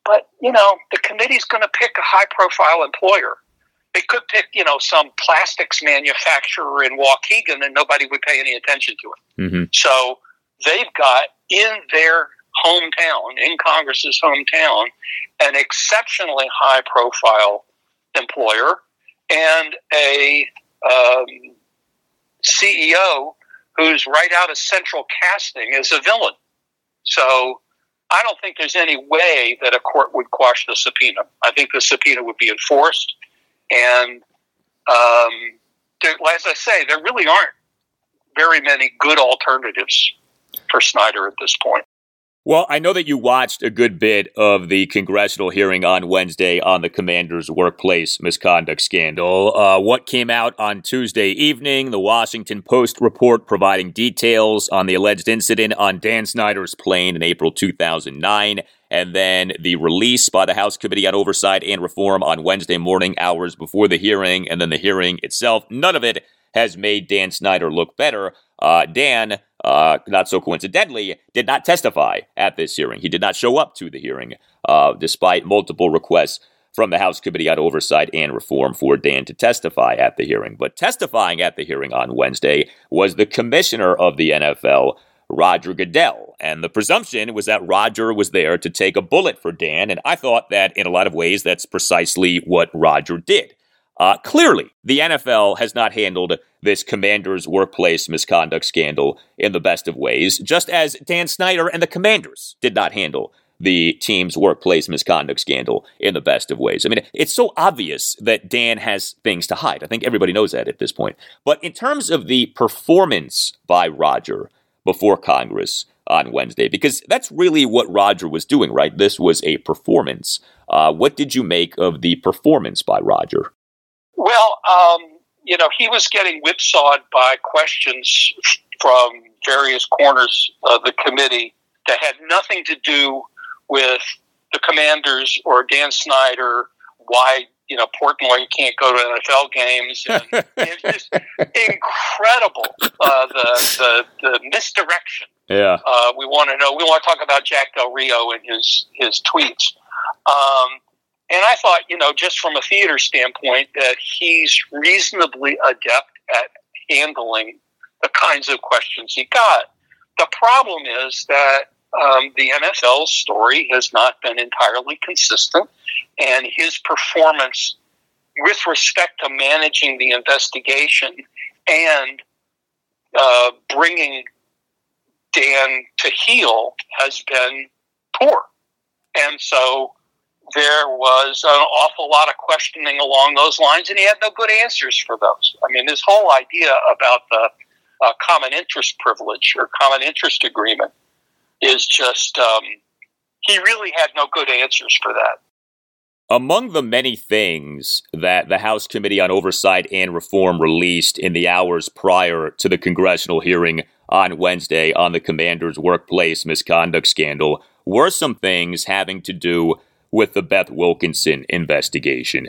But, you know, the committee's going to pick a high profile employer. They could pick, you know, some plastics manufacturer in Waukegan and nobody would pay any attention to it. Mm-hmm. So they've got in their hometown, in Congress's hometown, an exceptionally high profile employer and a um, CEO who's right out of central casting as a villain. So I don't think there's any way that a court would quash the subpoena. I think the subpoena would be enforced. And um, there, as I say, there really aren't very many good alternatives for Snyder at this point. Well, I know that you watched a good bit of the congressional hearing on Wednesday on the commander's workplace misconduct scandal. Uh, what came out on Tuesday evening? The Washington Post report providing details on the alleged incident on Dan Snyder's plane in April 2009. And then the release by the House Committee on Oversight and Reform on Wednesday morning, hours before the hearing, and then the hearing itself. None of it has made Dan Snyder look better. Uh, Dan, uh, not so coincidentally, did not testify at this hearing. He did not show up to the hearing, uh, despite multiple requests from the House Committee on Oversight and Reform for Dan to testify at the hearing. But testifying at the hearing on Wednesday was the commissioner of the NFL, Roger Goodell. And the presumption was that Roger was there to take a bullet for Dan. And I thought that in a lot of ways, that's precisely what Roger did. Uh, clearly, the NFL has not handled this commander's workplace misconduct scandal in the best of ways, just as Dan Snyder and the commanders did not handle the team's workplace misconduct scandal in the best of ways. I mean, it's so obvious that Dan has things to hide. I think everybody knows that at this point. But in terms of the performance by Roger before Congress on Wednesday, because that's really what Roger was doing, right? This was a performance. Uh, what did you make of the performance by Roger? Well, um, you know, he was getting whipsawed by questions from various corners of the committee that had nothing to do with the commanders or Dan Snyder, why you know Portnoy can't go to NFL games. And it's just incredible uh, the, the the misdirection. Yeah, uh, we want to know. We want to talk about Jack Del Rio and his his tweets. Um, and I thought, you know, just from a theater standpoint, that he's reasonably adept at handling the kinds of questions he got. The problem is that um, the NFL story has not been entirely consistent, and his performance with respect to managing the investigation and uh, bringing Dan to heel has been poor. And so there was an awful lot of questioning along those lines, and he had no good answers for those. I mean, his whole idea about the uh, common interest privilege or common interest agreement is just, um, he really had no good answers for that. Among the many things that the House Committee on Oversight and Reform released in the hours prior to the congressional hearing on Wednesday on the commander's workplace misconduct scandal were some things having to do with the Beth Wilkinson investigation.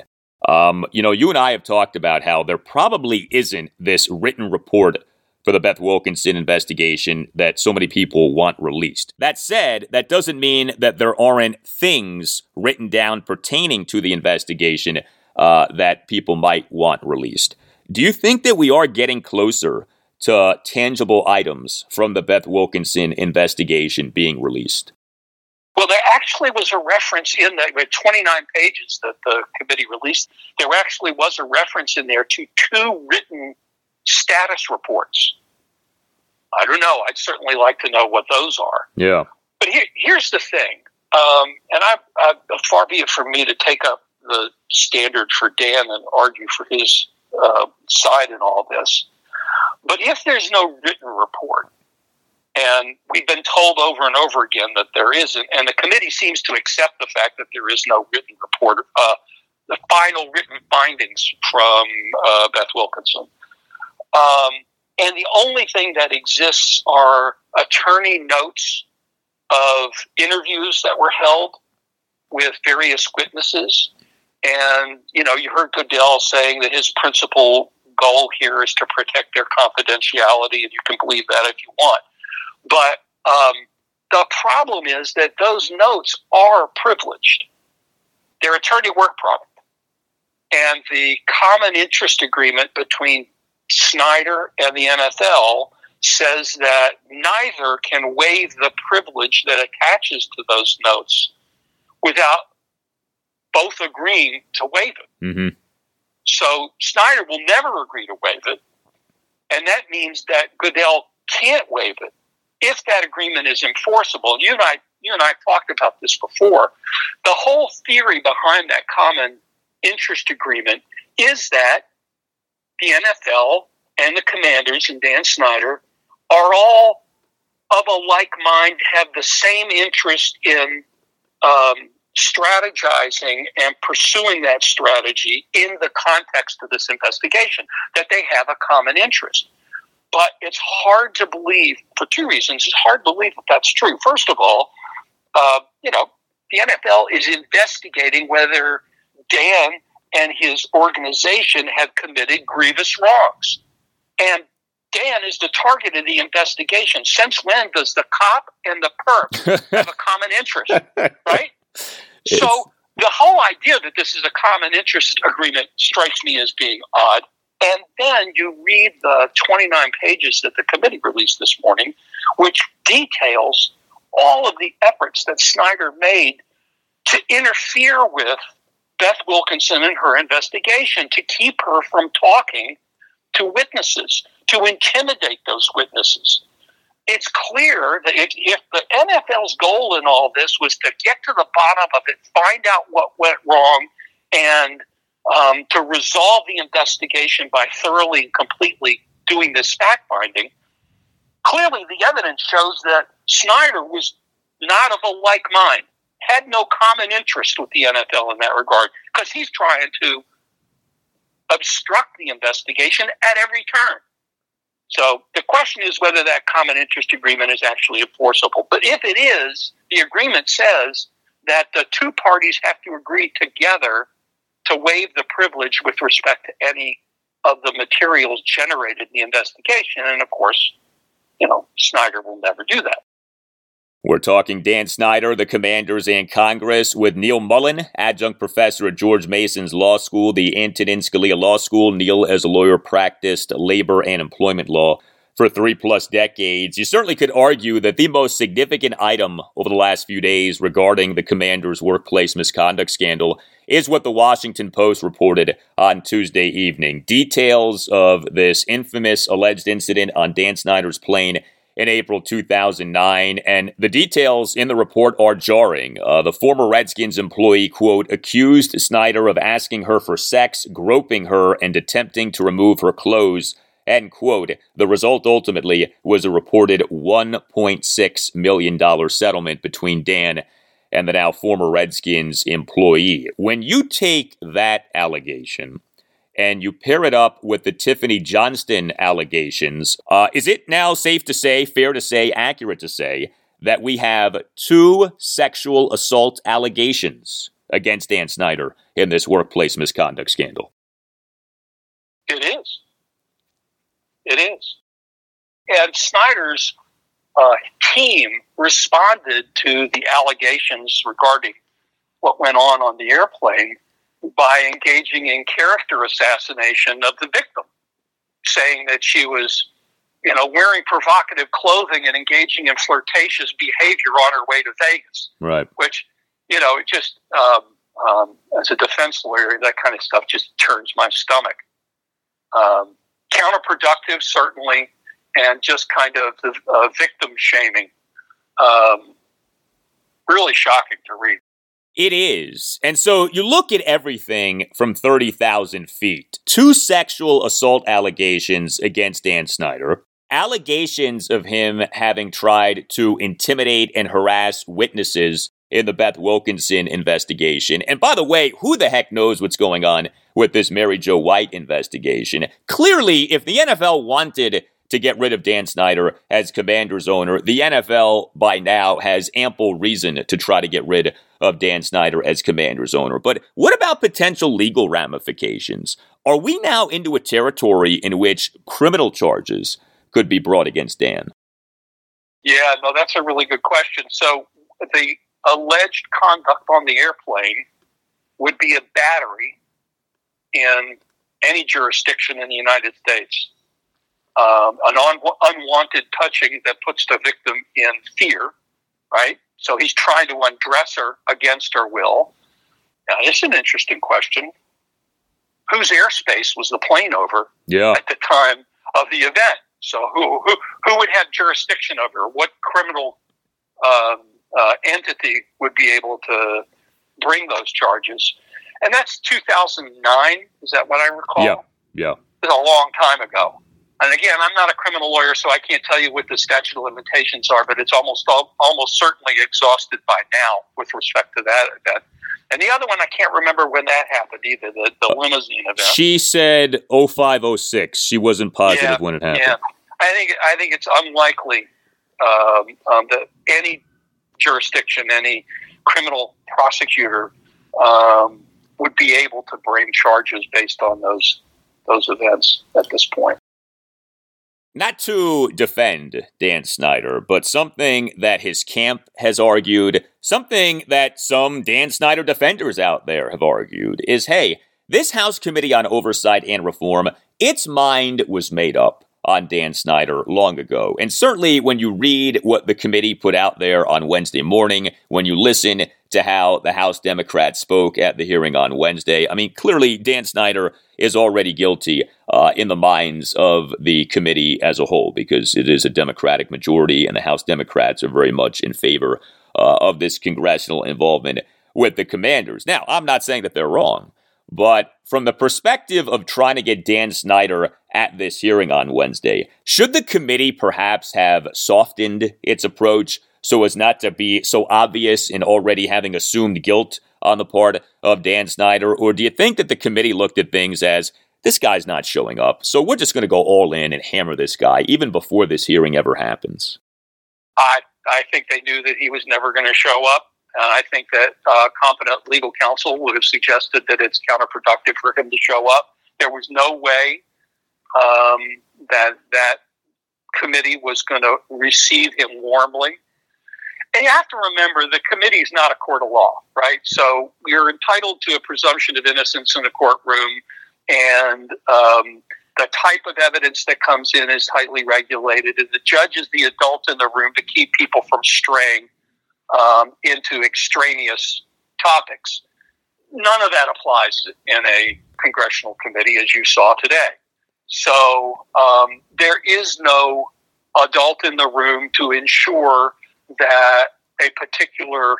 Um, you know, you and I have talked about how there probably isn't this written report for the Beth Wilkinson investigation that so many people want released. That said, that doesn't mean that there aren't things written down pertaining to the investigation uh, that people might want released. Do you think that we are getting closer to tangible items from the Beth Wilkinson investigation being released? Well, there actually was a reference in the 29 pages that the committee released. There actually was a reference in there to two written status reports. I don't know. I'd certainly like to know what those are. Yeah. But here, here's the thing, um, and I, I, far be it from me to take up the standard for Dan and argue for his uh, side in all this. But if there's no written report, and we've been told over and over again that there isn't. And the committee seems to accept the fact that there is no written report uh, the final written findings from uh, Beth Wilkinson. Um, and the only thing that exists are attorney notes of interviews that were held with various witnesses. And, you know, you heard Goodell saying that his principal goal here is to protect their confidentiality, and you can believe that if you want. But um, the problem is that those notes are privileged. They're attorney work product. And the common interest agreement between Snyder and the NFL says that neither can waive the privilege that attaches to those notes without both agreeing to waive it. Mm-hmm. So Snyder will never agree to waive it. And that means that Goodell can't waive it if that agreement is enforceable. You and I, you and I talked about this before. The whole theory behind that common interest agreement is that the NFL and the commanders and Dan Snyder are all of a like mind, have the same interest in um, strategizing and pursuing that strategy in the context of this investigation, that they have a common interest. But it's hard to believe for two reasons. It's hard to believe that that's true. First of all, uh, you know, the NFL is investigating whether Dan and his organization have committed grievous wrongs. And Dan is the target of the investigation. Since when does the cop and the perp have a common interest? Right? So the whole idea that this is a common interest agreement strikes me as being odd. And then you read the 29 pages that the committee released this morning, which details all of the efforts that Snyder made to interfere with Beth Wilkinson and her investigation, to keep her from talking to witnesses, to intimidate those witnesses. It's clear that if, if the NFL's goal in all this was to get to the bottom of it, find out what went wrong, and um, to resolve the investigation by thoroughly and completely doing this fact finding, clearly the evidence shows that Snyder was not of a like mind, had no common interest with the NFL in that regard, because he's trying to obstruct the investigation at every turn. So the question is whether that common interest agreement is actually enforceable. But if it is, the agreement says that the two parties have to agree together to waive the privilege with respect to any of the materials generated in the investigation. And of course, you know, Snyder will never do that. We're talking Dan Snyder, the commanders, and Congress with Neal Mollen, adjunct professor at George Mason's Law School, the Antonin Scalia Law School. Neal, as a lawyer, practiced labor and employment law for three plus decades. You certainly could argue that the most significant item over the last few days regarding the commander's workplace misconduct scandal is what the Washington Post reported on Tuesday evening. Details of this infamous alleged incident on Dan Snyder's plane in April 2009, and the details in the report are jarring. Uh, the former Redskins employee, quote, accused Snyder of asking her for sex, groping her, and attempting to remove her clothes. End quote. The result ultimately was a reported $1.6 million settlement between Dan and the now former Redskins employee. When you take that allegation and you pair it up with the Tiffany Johnston allegations, uh, is it now safe to say, fair to say, accurate to say, that we have two sexual assault allegations against Dan Snyder in this workplace misconduct scandal? It is. It is. And Snyder's uh, team responded to the allegations regarding what went on on the airplane by engaging in character assassination of the victim, saying that she was, you know, wearing provocative clothing and engaging in flirtatious behavior on her way to Vegas. Right. Which, you know, it just, um, um, as a defense lawyer, that kind of stuff just turns my stomach. Um, counterproductive, certainly, and just kind of the uh, victim shaming. Um, really shocking to read. It is. And so you look at everything from 30,000 feet. Two sexual assault allegations against Dan Snyder, allegations of him having tried to intimidate and harass witnesses in the Beth Wilkinson investigation. And by the way, who the heck knows what's going on with this Mary Jo White investigation? Clearly, if the NFL wanted to get rid of Dan Snyder as commander's owner, the NFL by now has ample reason to try to get rid of Dan Snyder as commander's owner. But what about potential legal ramifications? Are we now into a territory in which criminal charges could be brought against Dan? Yeah, no, that's a really good question. So the alleged conduct on the airplane would be a battery in any jurisdiction in the United States. Um, an un- unwanted touching that puts the victim in fear, right? So he's trying to undress her against her will. Now, this is an interesting question. Whose airspace was the plane over yeah. at the time of the event? So who, who, who would have jurisdiction over her? What criminal um, uh, entity would be able to bring those charges. And that's 2009. Is that what I recall? Yeah. Yeah. It's a long time ago. And again, I'm not a criminal lawyer, so I can't tell you what the statute of limitations are, but it's almost almost certainly exhausted by now with respect to that event. And the other one, I can't remember when that happened either, the, the limousine event. She said 0506. She wasn't positive yeah, when it happened. Yeah. I think, I think it's unlikely um, um, that any jurisdiction, any criminal prosecutor um, would be able to bring charges based on those those events at this point. Not to defend Dan Snyder, but something that his camp has argued, something that some Dan Snyder defenders out there have argued is hey, this House Committee on Oversight and Reform, its mind was made up on Dan Snyder long ago. And certainly when you read what the committee put out there on Wednesday morning, when you listen to how the House Democrats spoke at the hearing on Wednesday, I mean, clearly Dan Snyder is already guilty uh, in the minds of the committee as a whole because it is a Democratic majority and the House Democrats are very much in favor uh, of this congressional involvement with the commanders. Now, I'm not saying that they're wrong. But from the perspective of trying to get Dan Snyder at this hearing on Wednesday, should the committee perhaps have softened its approach so as not to be so obvious in already having assumed guilt on the part of Dan Snyder? Or do you think that the committee looked at things as this guy's not showing up, so we're just going to go all in and hammer this guy even before this hearing ever happens? I I think they knew that he was never going to show up. And I think that uh, competent legal counsel would have suggested that it's counterproductive for him to show up. There was no way um, that that committee was going to receive him warmly. And you have to remember the committee is not a court of law, right? So you're entitled to a presumption of innocence in a courtroom, and um, the type of evidence that comes in is tightly regulated, and the judge is the adult in the room to keep people from straying um, into extraneous topics. None of that applies in a congressional committee, as you saw today. So um, there is no adult in the room to ensure that a particular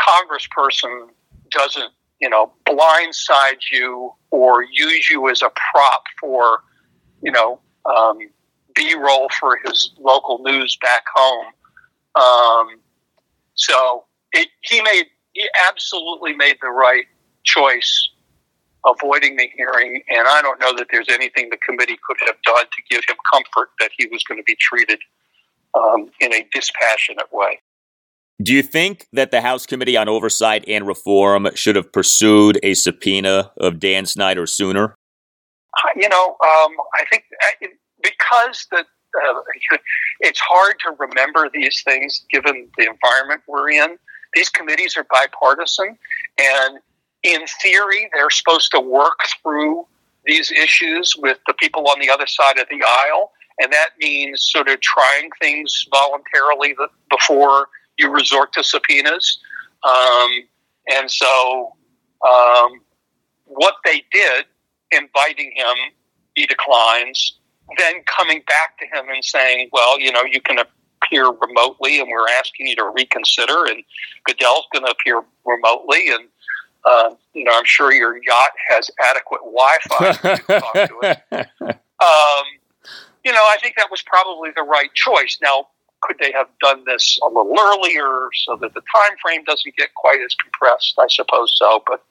congressperson doesn't, you know, blindside you or use you as a prop for, you know, um, B-roll for his local news back home. Um, so it, he made he absolutely made the right choice avoiding the hearing, and I don't know that there's anything the committee could have done to give him comfort that he was going to be treated um, in a dispassionate way. Do you think that the House Committee on Oversight and Reform should have pursued a subpoena of Dan Snyder sooner? You know, um, I think uh, because the uh, it's hard to remember these things given the environment we're in. These committees are bipartisan, and in theory, they're supposed to work through these issues with the people on the other side of the aisle, and that means sort of trying things voluntarily before you resort to subpoenas. Um, and so, um, what they did, inviting him, he declines then coming back to him and saying, well, you know, you can appear remotely and we're asking you to reconsider and Goodell's going to appear remotely and uh, you know, I'm sure your yacht has adequate Wi-Fi. um, you know, I think that was probably the right choice. Now, could they have done this a little earlier so that the time frame doesn't get quite as compressed? I suppose so, but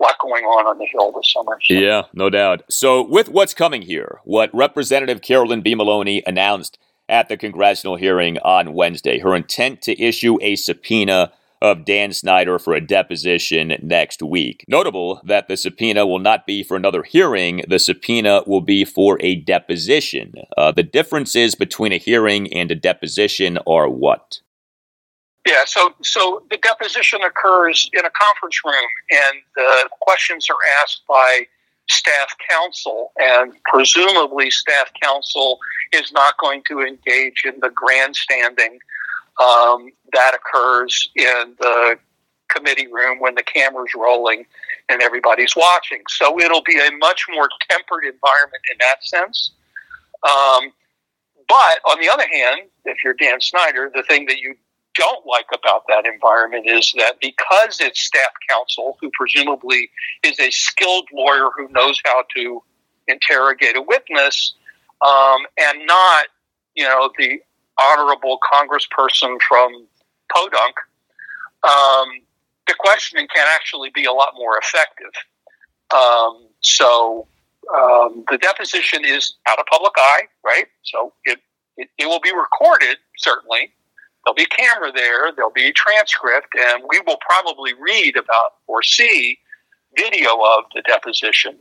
lot going on on the Hill this summer. So. Yeah, no doubt. So, with what's coming here, what Representative Carolyn B. Maloney announced at the congressional hearing on Wednesday, her intent to issue a subpoena of Dan Snyder for a deposition next week. Notable that the subpoena will not be for another hearing, the subpoena will be for a deposition. Uh, the differences between a hearing and a deposition are what? Yeah, so so the deposition occurs in a conference room, and the questions are asked by staff counsel, and presumably staff counsel is not going to engage in the grandstanding um, that occurs in the committee room when the camera's rolling and everybody's watching. So it'll be a much more tempered environment in that sense. Um, but on the other hand, if you're Dan Snyder, the thing that you don't like about that environment is that because it's staff counsel, who presumably is a skilled lawyer who knows how to interrogate a witness, um, and not, you know, the honorable congressperson from Podunk, um, the questioning can actually be a lot more effective. Um, so um, the deposition is out of public eye, right? So it, it, it will be recorded, certainly. There'll be a camera there, there'll be a transcript, and we will probably read about or see video of the deposition.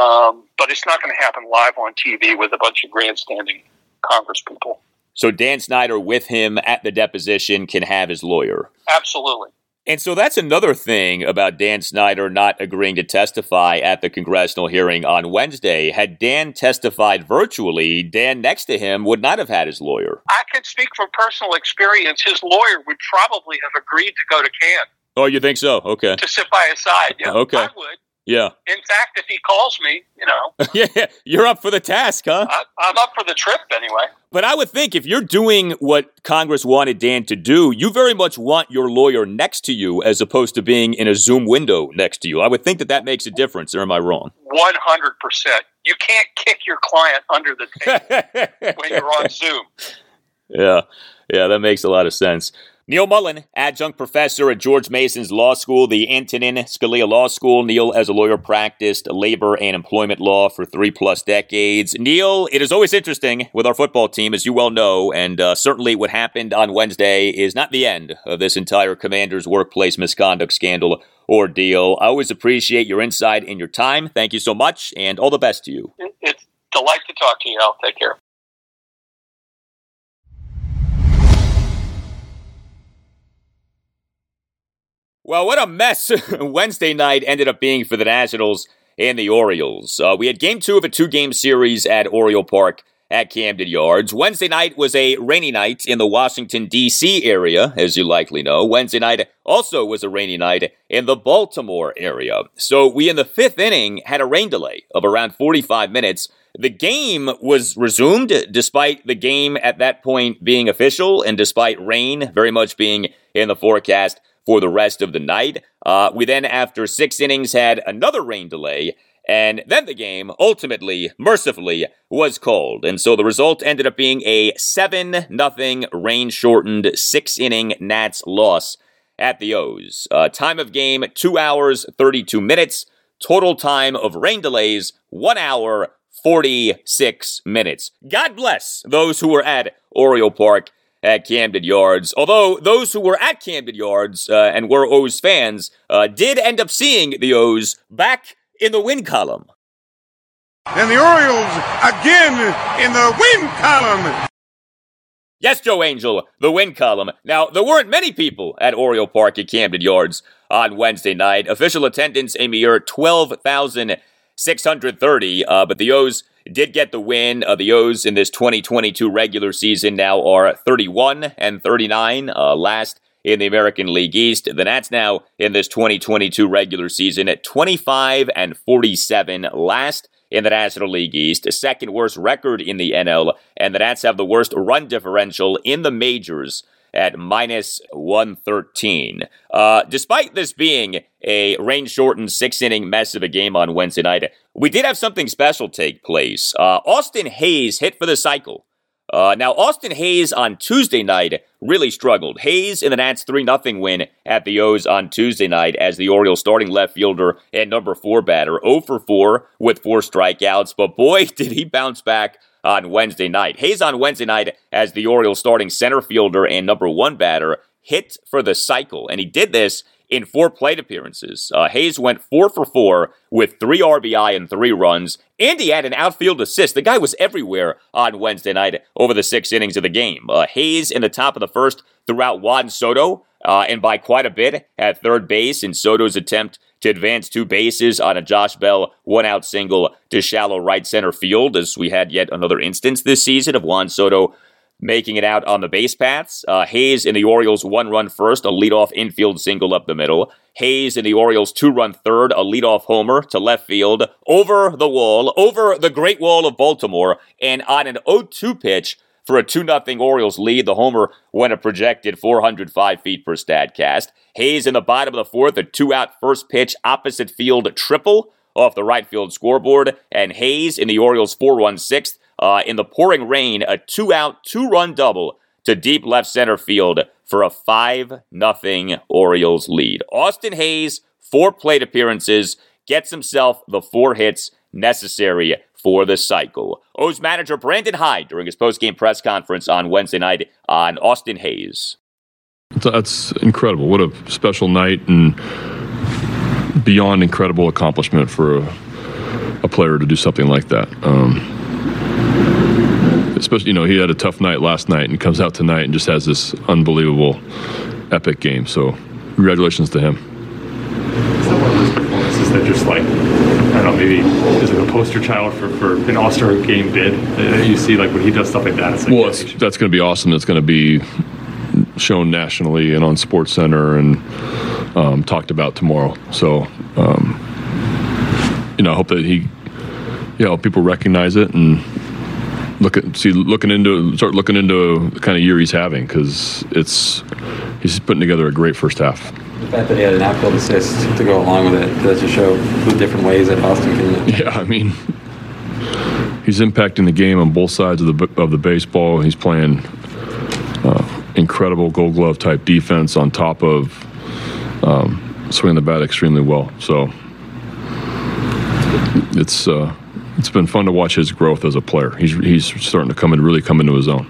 Um, but it's not going to happen live on TV with a bunch of grandstanding congresspeople. So Dan Snyder with him at the deposition can have his lawyer. Absolutely. And so that's another thing about Dan Snyder not agreeing to testify at the congressional hearing on Wednesday. Had Dan testified virtually, Dan next to him would not have had his lawyer. I can speak from personal experience. His lawyer would probably have agreed to go to Cannes. Oh, you think so? Okay. To sit by his side. Yeah, okay. I would. Yeah. In fact, if he calls me, you know. yeah, you're up for the task, huh? I, am up for the trip anyway. But I would think if you're doing what Congress wanted Dan to do, you very much want your lawyer next to you as opposed to being in a Zoom window next to you. I would think that that makes a difference, or am I wrong? 100%. You can't kick your client under the table when you're on Zoom. Yeah, yeah, that makes a lot of sense. Neal Mollen, adjunct professor at George Mason's Law School, the Antonin Scalia Law School. Neal, as a lawyer, practiced labor and employment law for three plus decades. Neal, it is always interesting with our football team, as you well know, and uh, certainly what happened on Wednesday is not the end of this entire commander's workplace misconduct scandal ordeal. I always appreciate your insight and your time. Thank you so much, and all the best to you. It's a delight to talk to you. I'll take care. Well, what a mess Wednesday night ended up being for the Nationals and the Orioles. Uh, we had game two of a two game series at Oriole Park at Camden Yards. Wednesday night was a rainy night in the Washington, D.C. area, as you likely know. Wednesday night also was a rainy night in the Baltimore area. So we, in the fifth inning, had a rain delay of around 45 minutes. The game was resumed despite the game at that point being official and despite rain very much being in the forecast for the rest of the night. Uh, we then, after six innings, had another rain delay. And then the game ultimately, mercifully, was called. And so the result ended up being a 7 nothing rain shortened six inning Nats loss at the O's. Uh, time of game 2 hours 32 minutes. Total time of rain delays 1 hour 46 minutes. God bless those who were at Oriole Park at Camden Yards. Although those who were at Camden Yards uh, and were O's fans uh, did end up seeing the O's back in the win column. And the Orioles again in the win column. Yes, Joe Angel, the win column. Now, there weren't many people at Oriole Park at Camden Yards on Wednesday night. Official attendance a mere 12,630, uh, but the O's did get the win. Uh, the O's in this 2022 regular season now are 31 and 39, uh, last in the American League East. The Nats now in this 2022 regular season at 25 and 47, last in the National League East, second worst record in the NL, and the Nats have the worst run differential in the majors at minus 113. Uh, despite this being a rain shortened six inning mess of a game on Wednesday night, we did have something special take place. Uh, Austin Hays hit for the cycle. Uh, now, Austin Hays on Tuesday night really struggled. Hays in the Nats 3 0 win at the O's on Tuesday night as the Orioles starting left fielder and number four batter, 0 for 4 with four strikeouts. But boy, did he bounce back on Wednesday night. Hays on Wednesday night as the Orioles starting center fielder and number one batter hit for the cycle. And he did this in four plate appearances. Uh, Hays went four for four with three RBI and three runs, and he had an outfield assist. The guy was everywhere on Wednesday night over the six innings of the game. Uh, Hays in the top of the first throughout Juan Soto, uh, and by quite a bit at third base in Soto's attempt to advance two bases on a Josh Bell one out single to shallow right center field, as we had yet another instance this season of Juan Soto making it out on the base paths. Uh, Hays in the Orioles one run first, a leadoff infield single up the middle. Hays in the Orioles two run third, a leadoff homer to left field, over the wall, over the Great Wall of Baltimore, and on an 0 2 pitch for a 2 0 Orioles lead. The homer went a projected 405 feet per Statcast. Hays in the bottom of the fourth, a two out first pitch opposite field triple off the right field scoreboard. And Hays in the Orioles 4 1 sixth uh, in the pouring rain, a two out, two run double to deep left center field for a 5 0 Orioles lead. Austin Hays, four plate appearances, gets himself the four hits necessary for the cycle. O's manager Brandon Hyde during his post-game press conference on Wednesday night on Austin Hays. That's incredible. What a special night and beyond incredible accomplishment for a, a player to do something like that. Um, especially you know he had a tough night last night and comes out tonight and just has this unbelievable epic game. So congratulations to him. Is that one of those performances that just like I don't know maybe is like a poster child for, for an All Star game bid? Uh, you see like when he does stuff like that. It's like, well, that's going to be awesome. It's going to be shown nationally and on Sports Center and um, talked about tomorrow. So um, you know I hope that he you know people recognize it and look at see looking into start looking into the kind of year he's having because it's he's putting together a great first half. The fact that he had an outfield assist to go along with it does just show the different ways that Austin can. Yeah, I mean, he's impacting the game on both sides of the of the baseball. He's playing uh, incredible Gold Glove type defense on top of um, swinging the bat extremely well. So it's. Uh, it's been fun to watch his growth as a player. He's he's starting to come and really come into his own.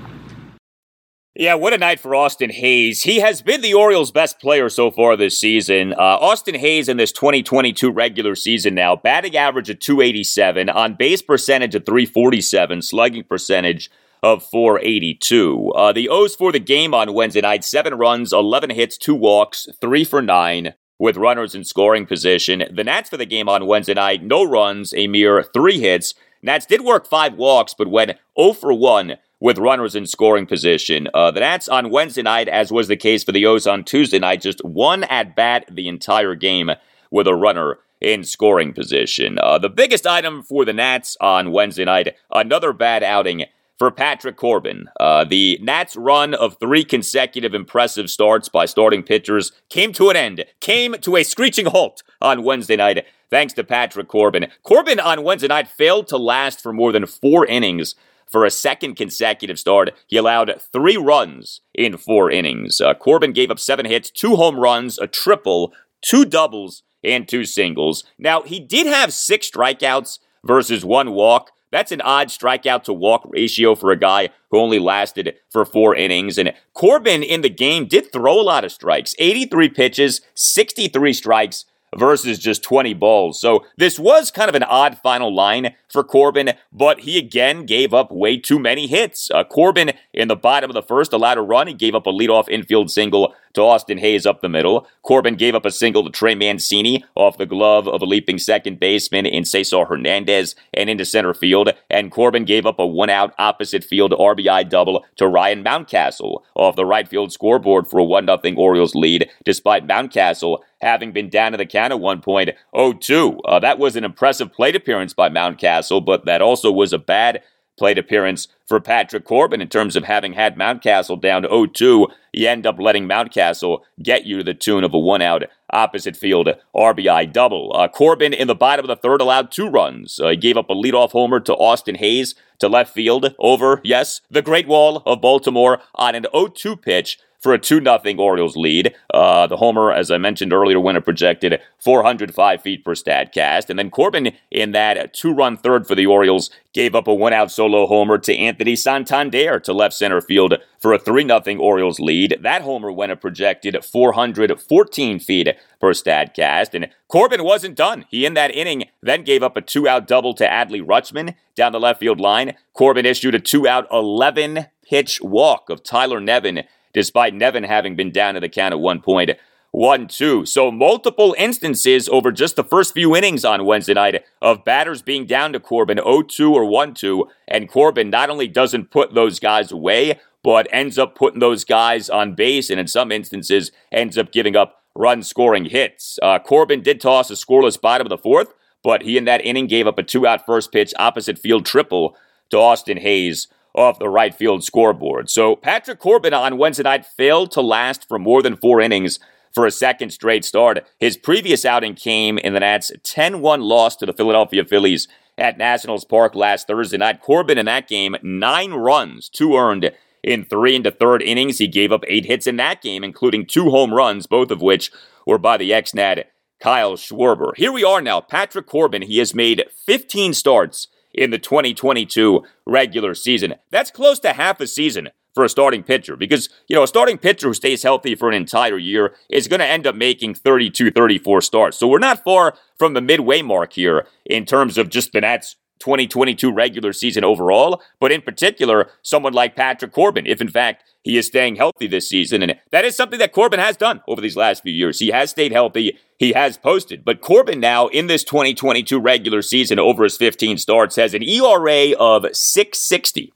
Yeah, what a night for Austin Hays. He has been the Orioles' best player so far this season. Uh, Austin Hays in this 2022 regular season now, batting average of 287, on base percentage of 347, slugging percentage of 482. Uh, the O's for the game on Wednesday night, seven runs, 11 hits, two walks, three for nine with runners in scoring position. The Nats for the game on Wednesday night, no runs, a mere three hits. Nats did work five walks, but went 0 for 1 with runners in scoring position. Uh, the Nats on Wednesday night, as was the case for the O's on Tuesday night, just one at bat the entire game with a runner in scoring position. Uh, the biggest item for the Nats on Wednesday night, another bad outing for Patrick Corbin. Uh, the Nats' run of three consecutive impressive starts by starting pitchers came to an end, came to a screeching halt on Wednesday night, thanks to Patrick Corbin. Corbin on Wednesday night failed to last for more than four innings. For a second consecutive start, he allowed three runs in four innings. Uh, Corbin gave up seven hits, two home runs, a triple, two doubles, and two singles. Now, he did have six strikeouts versus one walk, that's an odd strikeout to walk ratio for a guy who only lasted for four innings. And Corbin in the game did throw a lot of strikes 83 pitches, 63 strikes versus just 20 balls. So this was kind of an odd final line for Corbin, but he again gave up way too many hits. Uh, Corbin in the bottom of the first allowed a run. He gave up a leadoff infield single to Austin Hays up the middle. Corbin gave up a single to Trey Mancini off the glove of a leaping second baseman in Cesar Hernandez and into center field. And Corbin gave up a one out opposite field RBI double to Ryan Mountcastle off the right field scoreboard for a 1 0 Orioles lead, despite Mountcastle having been down to the count at one point 0 2. Uh, that was an impressive plate appearance by Mountcastle, but that also was a bad plate appearance for Patrick Corbin in terms of having had Mountcastle down 0 2. You end up letting Mountcastle get you to the tune of a one out opposite field RBI double. Uh, Corbin in the bottom of the third allowed two runs. Uh, he gave up a leadoff homer to Austin Hays to left field over, yes, the Great Wall of Baltimore on an 0 2 pitch for a 2 0 Orioles lead. Uh, the homer, as I mentioned earlier, winner projected 405 feet per Statcast. And then Corbin, in that two run third for the Orioles, gave up a one out solo homer to Anthony Santander to left center field for a 3 0 Orioles lead. That homer went a projected 414 feet per Statcast. And Corbin wasn't done. He, in that inning, then gave up a two out double to Adley Rutschman down the left field line. Corbin issued a two out 11 pitch walk of Tyler Nevin despite Nevin having been down to the count at one point. 1 2. So, multiple instances over just the first few innings on Wednesday night of batters being down to Corbin 0 2 or 1 2. And Corbin not only doesn't put those guys away, but ends up putting those guys on base and in some instances ends up giving up run scoring hits. Uh, Corbin did toss a scoreless bottom of the fourth, but he in that inning gave up a two out first pitch opposite field triple to Austin Hays off the right field scoreboard. So Patrick Corbin on Wednesday night failed to last for more than four innings for a second straight start. His previous outing came in the Nats' 10 1 loss to the Philadelphia Phillies at Nationals Park last Thursday night. Corbin in that game, nine runs, two earned in three and third innings. He gave up eight hits in that game, including two home runs, both of which were by the ex Nat Kyle Schwarber. Here we are now. Patrick Corbin, he has made 15 starts in the 2022 regular season. That's close to half a season for a starting pitcher because, you know, a starting pitcher who stays healthy for an entire year is going to end up making 32, 34 starts. So we're not far from the midway mark here in terms of just the Nats 2022 regular season overall, but in particular, someone like Patrick Corbin, if in fact he is staying healthy this season. And that is something that Corbin has done over these last few years. He has stayed healthy, he has posted. But Corbin now, in this 2022 regular season, over his 15 starts, has an ERA of 660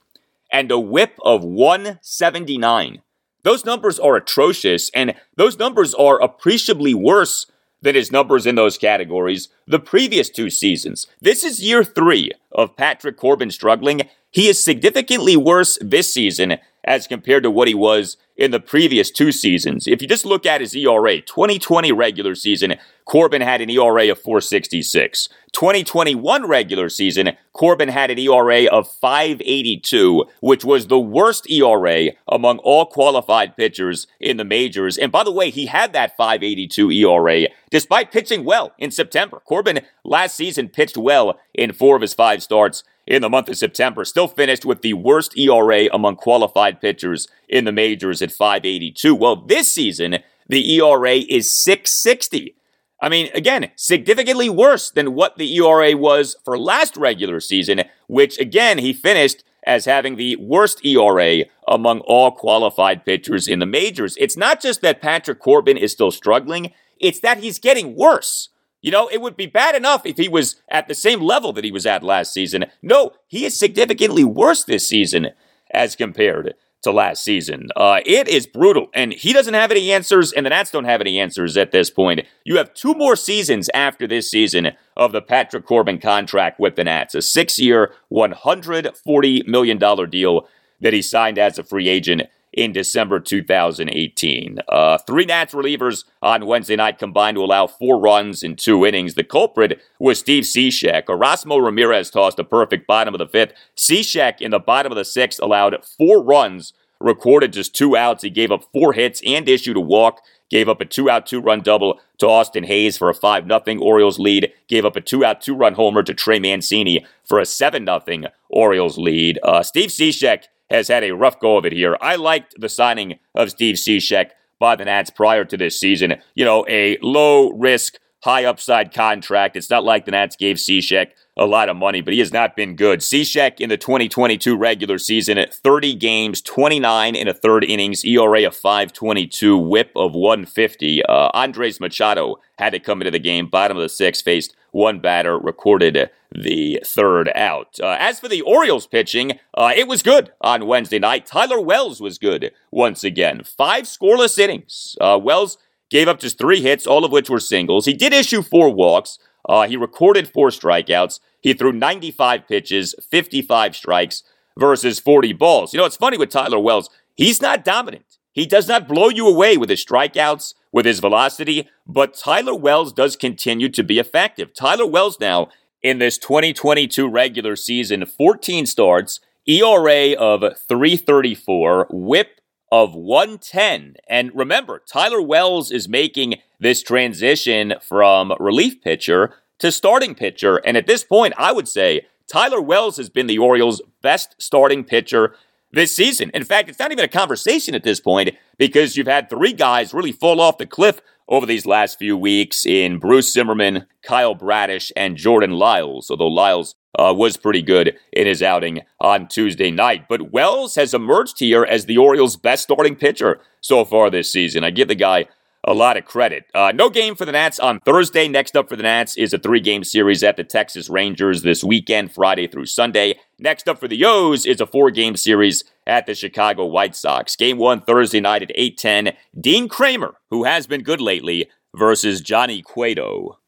and a whip of 179. Those numbers are atrocious, and those numbers are appreciably worse than his numbers in those categories the previous two seasons. This is year three of Patrick Corbin struggling. He is significantly worse this season as compared to what he was in the previous two seasons. If you just look at his ERA, 2020 regular season, Corbin had an ERA of 466. 2021 regular season, Corbin had an ERA of 582, which was the worst ERA among all qualified pitchers in the majors. And by the way, he had that 582 ERA despite pitching well in September. Corbin last season pitched well in four of his five starts in the month of September, still finished with the worst ERA among qualified pitchers in the majors at 582. Well, this season, the ERA is 660. I mean, again, significantly worse than what the ERA was for last regular season, which again, he finished as having the worst ERA among all qualified pitchers in the majors. It's not just that Patrick Corbin is still struggling, it's that he's getting worse. You know, it would be bad enough if he was at the same level that he was at last season. No, he is significantly worse this season as compared to last season. Uh, it is brutal, and he doesn't have any answers, and the Nats don't have any answers at this point. You have two more seasons after this season of the Patrick Corbin contract with the Nats, a six year, $140 million deal that he signed as a free agent in December 2018. Uh, three Nats relievers on Wednesday night combined to allow four runs in two innings. The culprit was Steve Cishek. Erasmo Ramirez tossed a perfect bottom of the fifth. Cishek in the bottom of the sixth allowed four runs, recorded just two outs. He gave up four hits and issued a walk. Gave up a two out, two run double to Austin Hays for a 5 0 Orioles lead. Gave up a two out, two run homer to Trey Mancini for a 7 0 Orioles lead. Uh, Steve Cishek has had a rough go of it here. I liked the signing of Steve Cishek by the Nats prior to this season. You know, a low risk, high upside contract. It's not like the Nats gave Cishek a lot of money, but he has not been good. Cishek in the 2022 regular season at 30 games, 29 in a third innings, ERA of 522, whip of 150. Uh, Andres Machado had to come into the game, bottom of the sixth, faced one batter, recorded the third out. Uh, as for the Orioles pitching, uh, it was good on Wednesday night. Tyler Wells was good once again. Five scoreless innings. Uh, Wells gave up just three hits, all of which were singles. He did issue four walks. Uh, he recorded four strikeouts. He threw 95 pitches, 55 strikes versus 40 balls. You know, it's funny with Tyler Wells. He's not dominant. He does not blow you away with his strikeouts, with his velocity, but Tyler Wells does continue to be effective. Tyler Wells now in this 2022 regular season, 14 starts, ERA of 334, whip of 110. And remember, Tyler Wells is making this transition from relief pitcher to starting pitcher. And at this point, I would say Tyler Wells has been the Orioles' best starting pitcher this season. In fact, it's not even a conversation at this point because you've had three guys really fall off the cliff over these last few weeks in Bruce Zimmermann, Kyle Bradish, and Jordan Lyles, although Lyles uh, was pretty good in his outing on Tuesday night. But Wells has emerged here as the Orioles' best starting pitcher so far this season. I give the guy a lot of credit. Uh, no game for the Nats on Thursday. Next up for the Nats is a three game series at the Texas Rangers this weekend, Friday through Sunday. Next up for the O's is a four game series at the Chicago White Sox. Game one Thursday night at 8:10. Dean Kremer, who has been good lately, versus Johnny Cueto.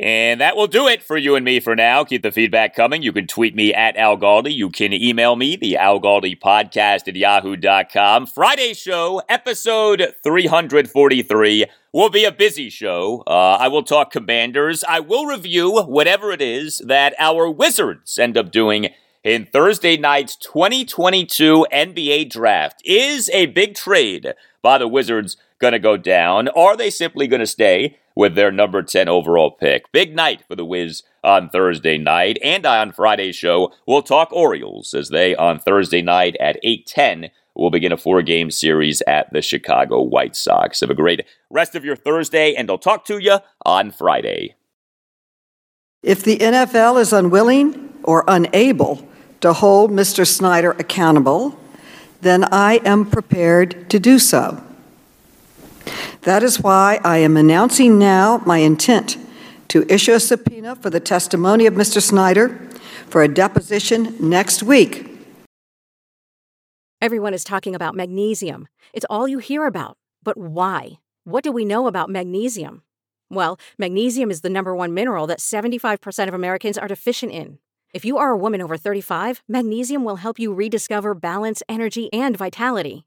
And that will do it for you and me for now. Keep the feedback coming. You can tweet me at Al Galdi. You can email me, the Al Galdi podcast at yahoo.com. Friday show, episode 343, will be a busy show. Uh, I will talk commanders. I will review whatever it is that our Wizards end up doing in Thursday night's 2022 NBA draft. Is a big trade by the Wizards going to go down? Are they simply going to stay? With their number 10 overall pick. Big night for the Wiz on Thursday night. And on Friday's show, we'll talk Orioles as they on Thursday night at 8:10 will begin a four-game series at the Chicago White Sox. Have a great rest of your Thursday and I'll talk to you on Friday. If the NFL is unwilling or unable to hold Mr. Snyder accountable, then I am prepared to do so. That is why I am announcing now my intent to issue a subpoena for the testimony of Mr. Snyder for a deposition next week. Everyone is talking about magnesium. It's all you hear about. But why? What do we know about magnesium? Well, magnesium is the number one mineral that 75% of Americans are deficient in. If you are a woman over 35, magnesium will help you rediscover balance, energy, and vitality.